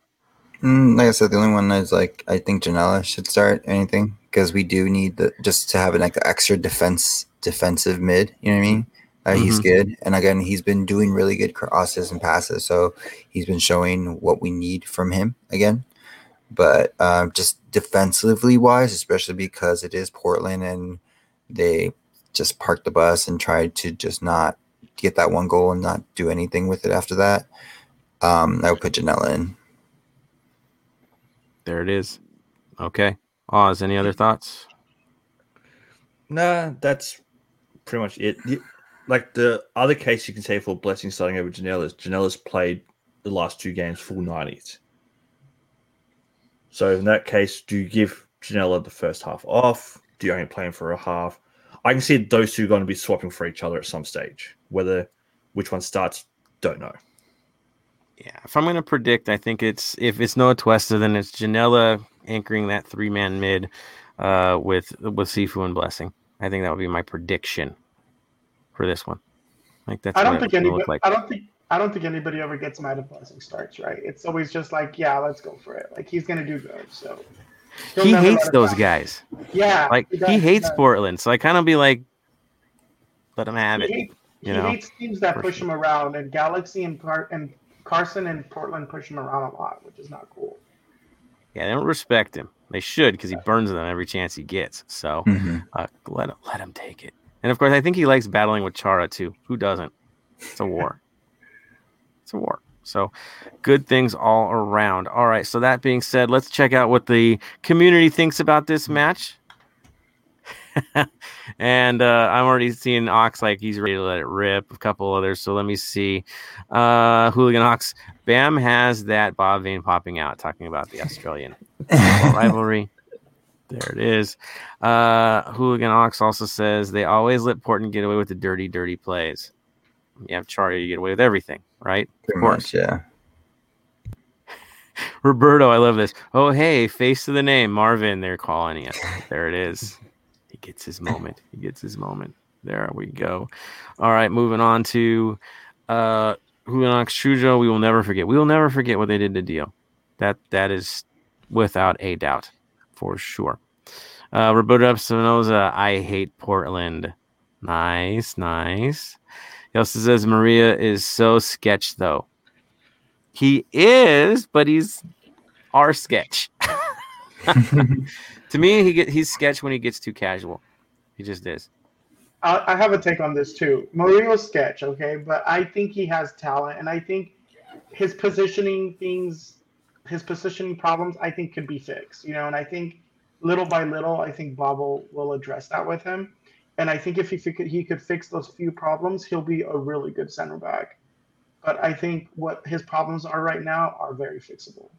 S5: Mm, like I said, the only one is like I think Ginella should start anything because we do need the just to have an like extra defense defensive mid. You know what I mean? Uh, He's
S2: Mhm.
S5: good, and again, he's been doing really good crosses and passes, so he's been showing what we need from him again. But um, just defensively wise, especially because it is Portland and they just parked the bus and tried to just not get that one goal and not do anything with it after that. Um, I would put Ginella in.
S2: There it is. Okay. Oz, any other thoughts?
S4: Nah, that's pretty much it. Like the other case you can say for Blessing starting over Ginella is Ginella's played the last two games full 90s. So in that case, do you give Ginella the first half off? Do you only play him for a half? I can see those two going to be swapping for each other at some stage. Whether which one starts, don't know.
S2: Yeah, if I'm going to predict, I think it's if it's no Atuesta, then it's Ginella anchoring that three man mid uh, with with Cifu and Blessing. I think that would be my prediction for this one. Like that's
S3: I don't think
S2: would
S3: anybody.
S2: like.
S3: I don't think. I don't think anybody ever gets mad if Blessing starts. Right? It's always just like, yeah, let's go for it. Like he's gonna do good. So he'll
S2: He hates those
S3: down.
S2: guys.
S3: Yeah,
S2: Like
S3: does,
S2: he hates
S3: does.
S2: Portland, so I kind of be like, let him have
S3: He,
S2: it.
S3: hates,
S2: you
S3: he
S2: know,
S3: hates teams that
S2: for
S3: push
S2: sure.
S3: him around, and Galaxy and Car- and Carson and Portland push him around a lot, which is not cool.
S2: Yeah, they don't respect him. They should because he burns them every chance he gets. So
S5: Mhm.
S2: uh, let him let him take it. And of course, I think he likes battling with Chara too. Who doesn't? It's a war. It's a war. So good things all around. All right. So that being said, let's check out what the community thinks about this match. and uh, I'm already seeing Ox like he's ready to let it rip. A couple others. So let me see. Uh, Hooligan Ox. Bam has that Bob Vane popping out, talking about the Australian rivalry. There it is. Uh, Hooligan Ox also says they always let Portland get away with the dirty, dirty plays. You have Charlie, you get away with everything, right?
S5: Pretty
S2: course.
S5: much, yeah.
S2: Roberto, I love this. Oh, hey, face to the name, Marvin. They're calling you. There it is. He gets his moment. He gets his moment. There we go. All right, moving on to uh Hulian Chujo. We will never forget. We will never forget what they did to Dio. That that is without a doubt, for sure. Uh Roberto Espinoza, I hate Portland. Nice, nice. He also says Maria is so sketch though. He is, but he's our sketch. to me, he get he's sketch when he gets too casual. He just is.
S3: I, have a take on this too. Marino's sketch, okay, but I think he has talent, and I think his positioning things, his positioning problems, I think could be fixed. You know, and I think little by little, I think Bob will, will address that with him. And I think if he could, he could fix those few problems, he'll be a really good center back. But I think what his problems are right now are very fixable.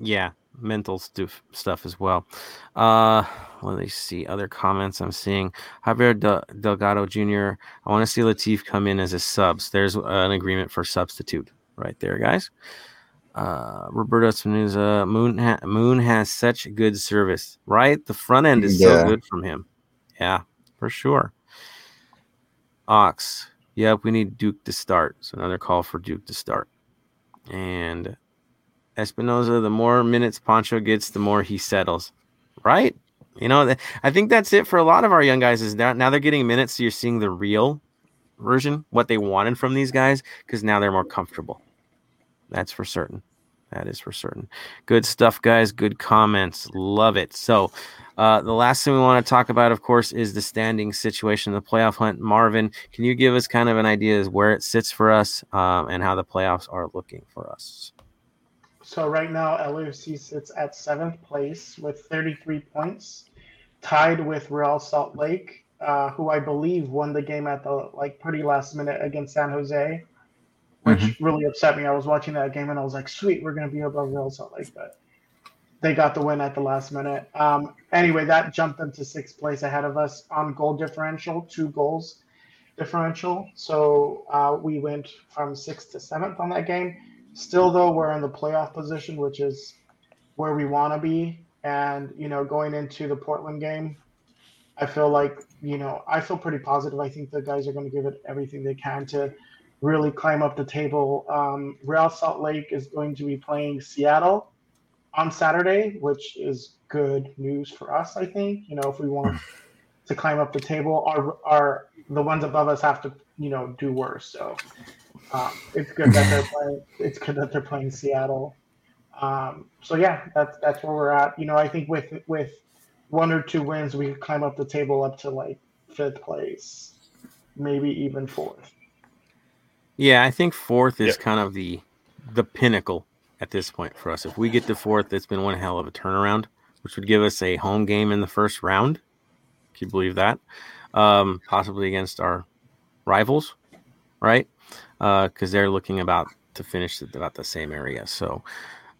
S2: Yeah, mental stuff stuff as well. Uh, let me see other comments I'm seeing. Javier De- Delgado Jr. I want to see Latif come in as a subs. There's an agreement for substitute right there, guys. Uh, Roberto Espinoza, Moon ha- Moon has such good service, right? The front end is
S5: Yeah.
S2: so good from him. Yeah, for sure. Ox, yep, we need Duke to start. So another call for Duke to start. And Espinoza, the more minutes Pancho gets, the more he settles. Right? You know, th- I think that's it for a lot of our young guys. Is now now they're getting minutes, so you're seeing the real version, what they wanted from these guys, because now they're more comfortable. That's for certain. That is for certain. Good stuff, guys. Good comments. Love it. So, uh, the last thing we want to talk about, of course, is the standing situation, the playoff hunt. Marvin, can you give us kind of an idea as where it sits for us um, and how the playoffs are looking for us?
S3: So right now, LAFC sits at seventh place with 33 points, tied with Real Salt Lake, uh, who I believe won the game at the like pretty last minute against San Jose, which really upset me. I was watching that game and I was like, "Sweet, we're gonna be above Real Salt Lake," but they got the win at the last minute. Um, anyway, that jumped them to sixth place ahead of us on goal differential, two goals differential. So uh, we went from sixth to seventh on that game. Still, though, we're in the playoff position, which is where we want to be. And, you know, going into the Portland game, I feel like, you know, I feel pretty positive. I think the guys are going to give it everything they can to really climb up the table. Um, Real Salt Lake is going to be playing Seattle on Saturday, which is good news for us, I think. You know, if we want to climb up the table, our, our the ones above us have to, you know, do worse. So um, it's good that they're playing. It's good that they're playing Seattle. Um, so yeah, that's that's where we're at. You know, I think with with one or two wins, we could climb up the table up to like fifth place, maybe even fourth.
S2: Yeah, I think fourth is
S4: Yep.
S2: kind of the the pinnacle at this point for us. If we get to fourth, it's been one hell of a turnaround, which would give us a home game in the first round. Can you believe that? Um, possibly against our rivals, right? Because they're looking about to finish about the same area. So,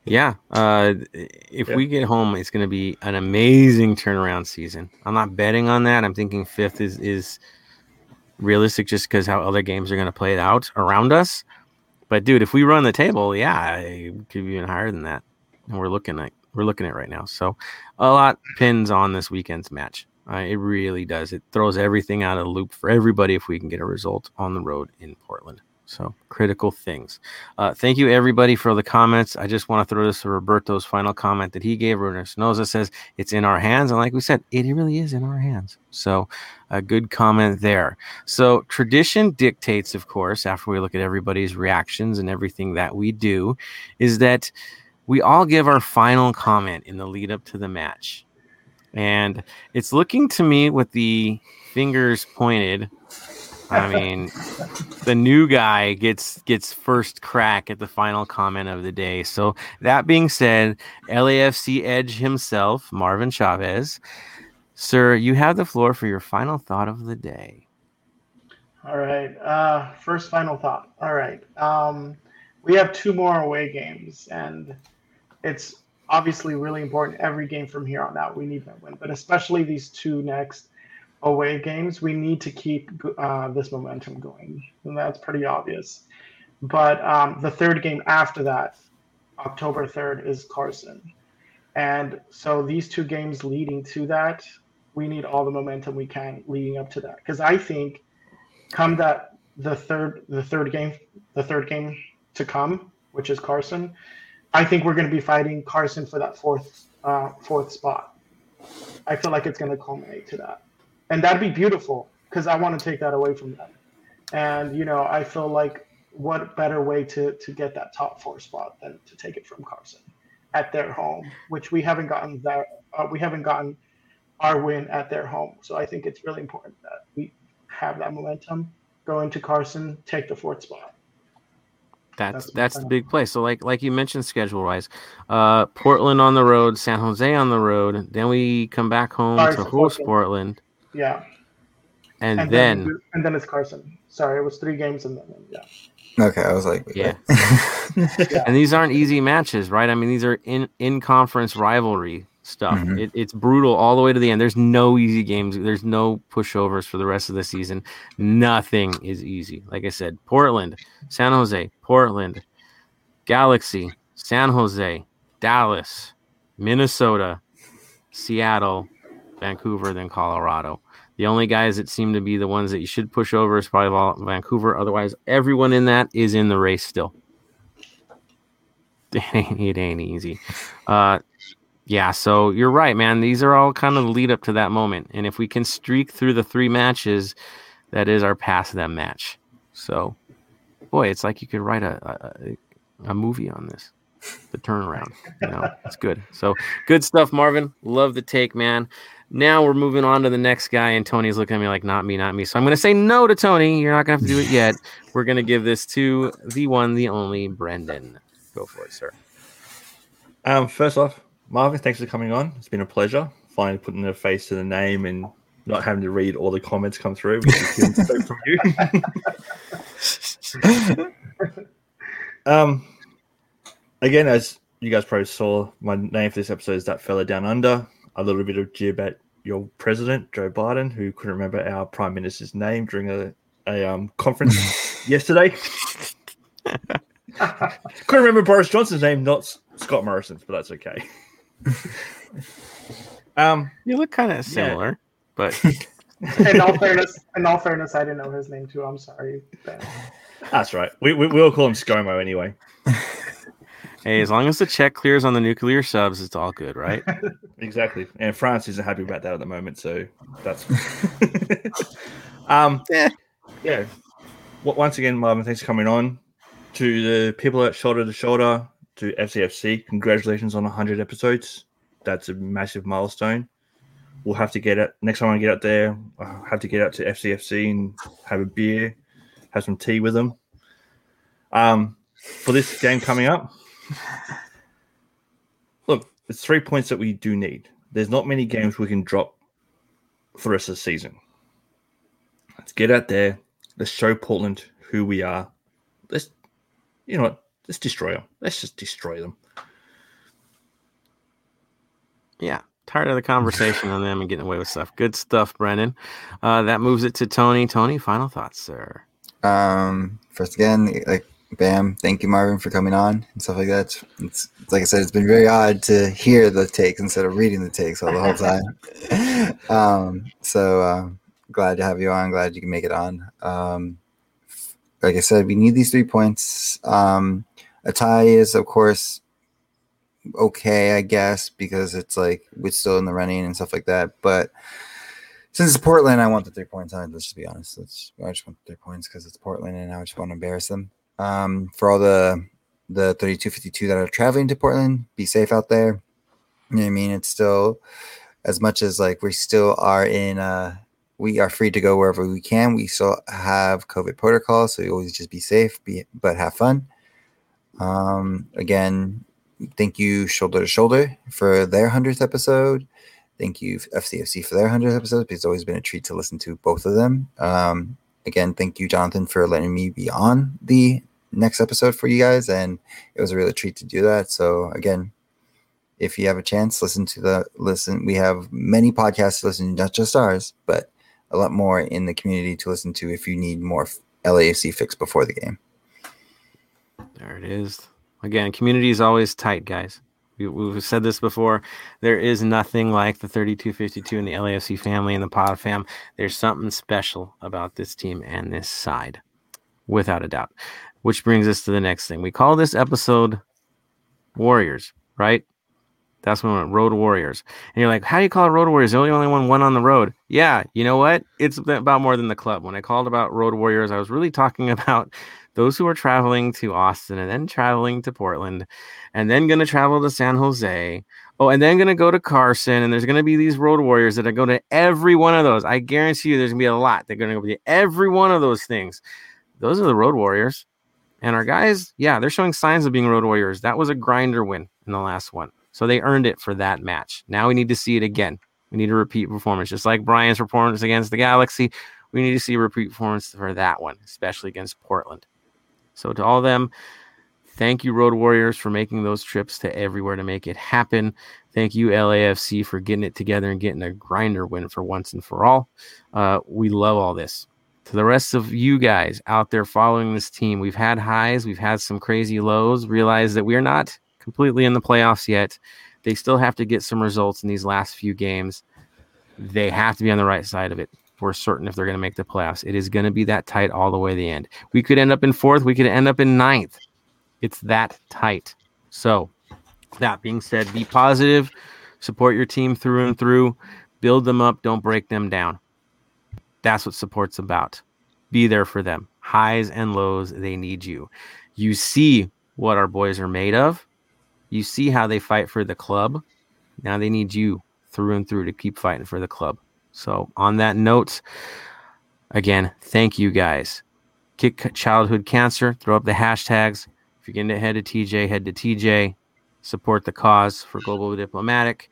S2: yeah, uh, if we get home, it's going to be an amazing turnaround season. I'm not betting on that. I'm thinking fifth is is realistic just because how other games are going to play it out around us. But dude, if we run the table, yeah, it could be even higher than that. And we're looking at we're looking at right now. So a lot pins on this weekend's match. Uh, it really does. It throws everything out of the loop for everybody if we can get a result on the road in Portland. So critical things. Uh, thank you everybody for the comments. I just want to throw this to Roberto's final comment that he gave. Runer Spinoza says it's in our hands, and like we said, it really is in our hands. So a good comment there. So tradition dictates, of course, after we look at everybody's reactions and everything that we do, is that we all give our final comment in the lead up to the match. And it's looking to me with the fingers pointed. I mean, the new guy gets gets first crack at the final comment of the day. So that being said, LAFC Edge himself, Marvin Chavez, sir, you have the floor for your final thought of the day.
S3: All right. Uh, first, final thought. All right. Um, we have two more away games, and it's obviously really important. Every game from here on out, we need that win, but especially these two next away games, we need to keep uh, this momentum going, and that's pretty obvious. But um, the third game after that, October 3rd, is Carson. And so these two games leading to that, we need all the momentum we can leading up to that. Because I think come that the third the third game the third game to come, which is Carson, I think we're going to be fighting Carson for that fourth uh, fourth spot. I feel like it's going to culminate to that, and that'd be beautiful because I want to take that away from them. And you know, I feel like what better way to to get that top four spot than to take it from Carson at their home, which we haven't gotten that uh, we haven't gotten our win at their home. So I think it's really important that we have that momentum, go into Carson, take the fourth spot.
S2: That's
S3: That's
S2: that's, the big play. So like like you mentioned, schedule wise, uh, Portland on the road, San Jose on the road. Then we come back home
S3: Sorry
S2: to host
S3: talking.
S2: Portland,
S3: Yeah,
S2: and,
S3: and
S2: then,
S3: then and then it's Carson. Sorry, it was three games and then yeah.
S5: Okay, I was like, wait,
S2: Yeah. and these aren't easy matches, right? I mean, these are in in conference rivalry stuff.
S5: Mhm.
S2: It, it's brutal all the way to the end. There's no easy games. There's no pushovers for the rest of the season. Nothing is easy. Like I said, Portland, San Jose, Portland, Galaxy, San Jose, Dallas, Minnesota, Seattle, Vancouver, then Colorado. The only guys that seem to be the ones that you should push over is probably Vancouver. Otherwise, everyone in that is in the race still. It ain't, easy. Uh, yeah, so you're right, man. These are all kind of the lead up to that moment. And if we can streak through the three matches, that is our pass them match. So, boy, it's like you could write a, a, a movie on this. The turnaround, you know, it's good. So, good stuff, Marvin. Love the take, man. Now we're moving on to the next guy, and Tony's looking at me like, not me, not me. So I'm going to say no to Tony. You're not going to have to do it yet. We're going to give this to the one, the only Brendan. Go for it, sir.
S4: Um, first off, Marvin, thanks for coming on. It's been a pleasure. Finally putting a face to the name and not having to read all the comments come through. We just hear them straight from you. um, again, as you guys probably saw, my name for this episode is that fella down under. A little bit of jib at your president, Joe Biden, who couldn't remember our prime minister's name during a, a um, conference yesterday. couldn't remember Boris Johnson's name, not Scott Morrison's, but that's okay. um,
S2: You look kind of similar, but
S3: In all fairness, in all fairness, I didn't know his name too. I'm sorry. Ben.
S4: that's right. We, we we'll call him ScoMo anyway.
S2: Hey, as long as the check clears on the nuclear subs, it's all good, right?
S4: Exactly. And France isn't happy about that at the moment, so that's um
S2: Yeah.
S4: yeah. W- Once again, Marvin, thanks for coming on. To the people at Shoulder to Shoulder, to FCFC, congratulations on 100 episodes. That's a massive milestone. We'll have to get it next time I get out there. I'll have to get out to FCFC and have a beer, have some tea with them. Um, for this game coming up, look, it's three points that we do need. There's not many games we can drop for the rest of the season. Let's get out there. Let's show Portland who we are. Let's, you know what? Let's destroy them. Let's just destroy them.
S2: Yeah. Tired of the conversation on them and getting away with stuff. Good stuff, Brendan. Uh, that moves it to Tony. Tony, final thoughts, sir.
S5: Um, first again, like Bam, thank you, Marvin, for coming on and stuff like that. It's, it's like I said, it's been very odd to hear the takes instead of reading the takes all the whole time. um, so uh, glad to have you on. Glad you can make it on. Um, like I said, we need these three points. Um, a tie is, of course, okay, I guess, because it's like we're still in the running and stuff like that. But since it's Portland, I want the three points. Let's just be honest. Let's, I just want the three points because it's Portland, and I just want to embarrass them. Um, for all the the 3252 that are traveling to Portland, be safe out there. You know what I mean? It's still as much as like we still are in uh we are free to go wherever we can. We still have COVID protocols, so you always just be safe, be but have fun. Um, again, thank you shoulder to shoulder for their hundredth episode. Thank you FCFC for their hundredth episode. It's always been a treat to listen to both of them. Um, again, thank you, Jonathan, for letting me be on the next episode for you guys, and it was a real treat to do that. So again, if you have a chance, listen to the listen. We have many podcasts to listen, not just ours, but a lot more in the community to listen to if you need more LAFC fix before the game.
S2: There it is. Again, community is always tight, guys. We, have said this before. There is nothing like the 3252 and the LAFC family and the Pod fam. There's something special about this team and this side, without a doubt. Which brings us to the next thing. We call this episode Warriors, right? That's when we went Road Warriors. And you're like, how do you call it Road Warriors? The only only one one on the road. Yeah, you know what? It's about more than the club. When I called about Road Warriors, I was really talking about those who are traveling to Austin and then traveling to Portland and then going to travel to San Jose. Oh, and then going to go to Carson. And there's going to be these road warriors that are going to every one of those. I guarantee you there's going to be a lot. They're going to to every one of those things. Those are the road warriors. And our guys, yeah, they're showing signs of being road warriors. That was a grinder win in the last one. So they earned it for that match. Now we need to see it again. We need a repeat performance, just like Brian's performance against the Galaxy. We need to see a repeat performance for that one, especially against Portland. So to all of them, thank you, Road Warriors, for making those trips to everywhere to make it happen. Thank you, LAFC, for getting it together and getting a grinder win for once and for all. Uh, we love all this. To the rest of you guys out there following this team, we've had highs, we've had some crazy lows. Realize that we're not completely in the playoffs yet. They still have to get some results in these last few games. They have to be on the right side of it we're certain if they're going to make the playoffs. It is going to be that tight all the way to the end. We could end up in fourth. We could end up in ninth. It's that tight. So, that being said, be positive, support your team through and through, build them up, don't break them down. That's what support's about. Be there for them. Highs and lows, they need you. You see what our boys are made of. You see how they fight for the club. Now they need you through and through to keep fighting for the club. So, on that note, again, thank you guys. Kick childhood cancer, throw up the hashtags. If you're getting to head to TJ, head to TJ. Support the cause for Global Diplomatic.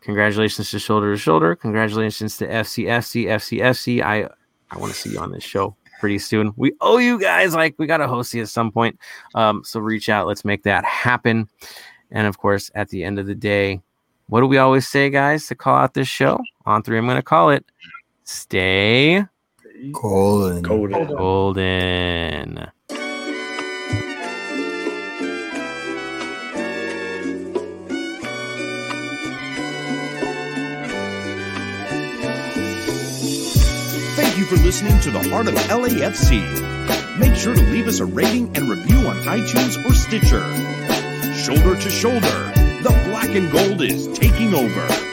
S2: Congratulations to Shoulder to Shoulder. Congratulations to FCFC, FCFC. I, I want to see you on this show pretty soon. We owe you guys, like, we got to host you at some point. Um, so reach out. Let's make that happen. And of course, at the end of the day, what do we always say, guys, to call out this show? On three, I'm going to call it Stay
S5: Golden.
S4: Golden.
S2: Golden.
S1: Thank you for listening to the Heart of LAFC. Make sure to leave us a rating and review on iTunes or Stitcher. Shoulder to shoulder, the black and gold is taking over.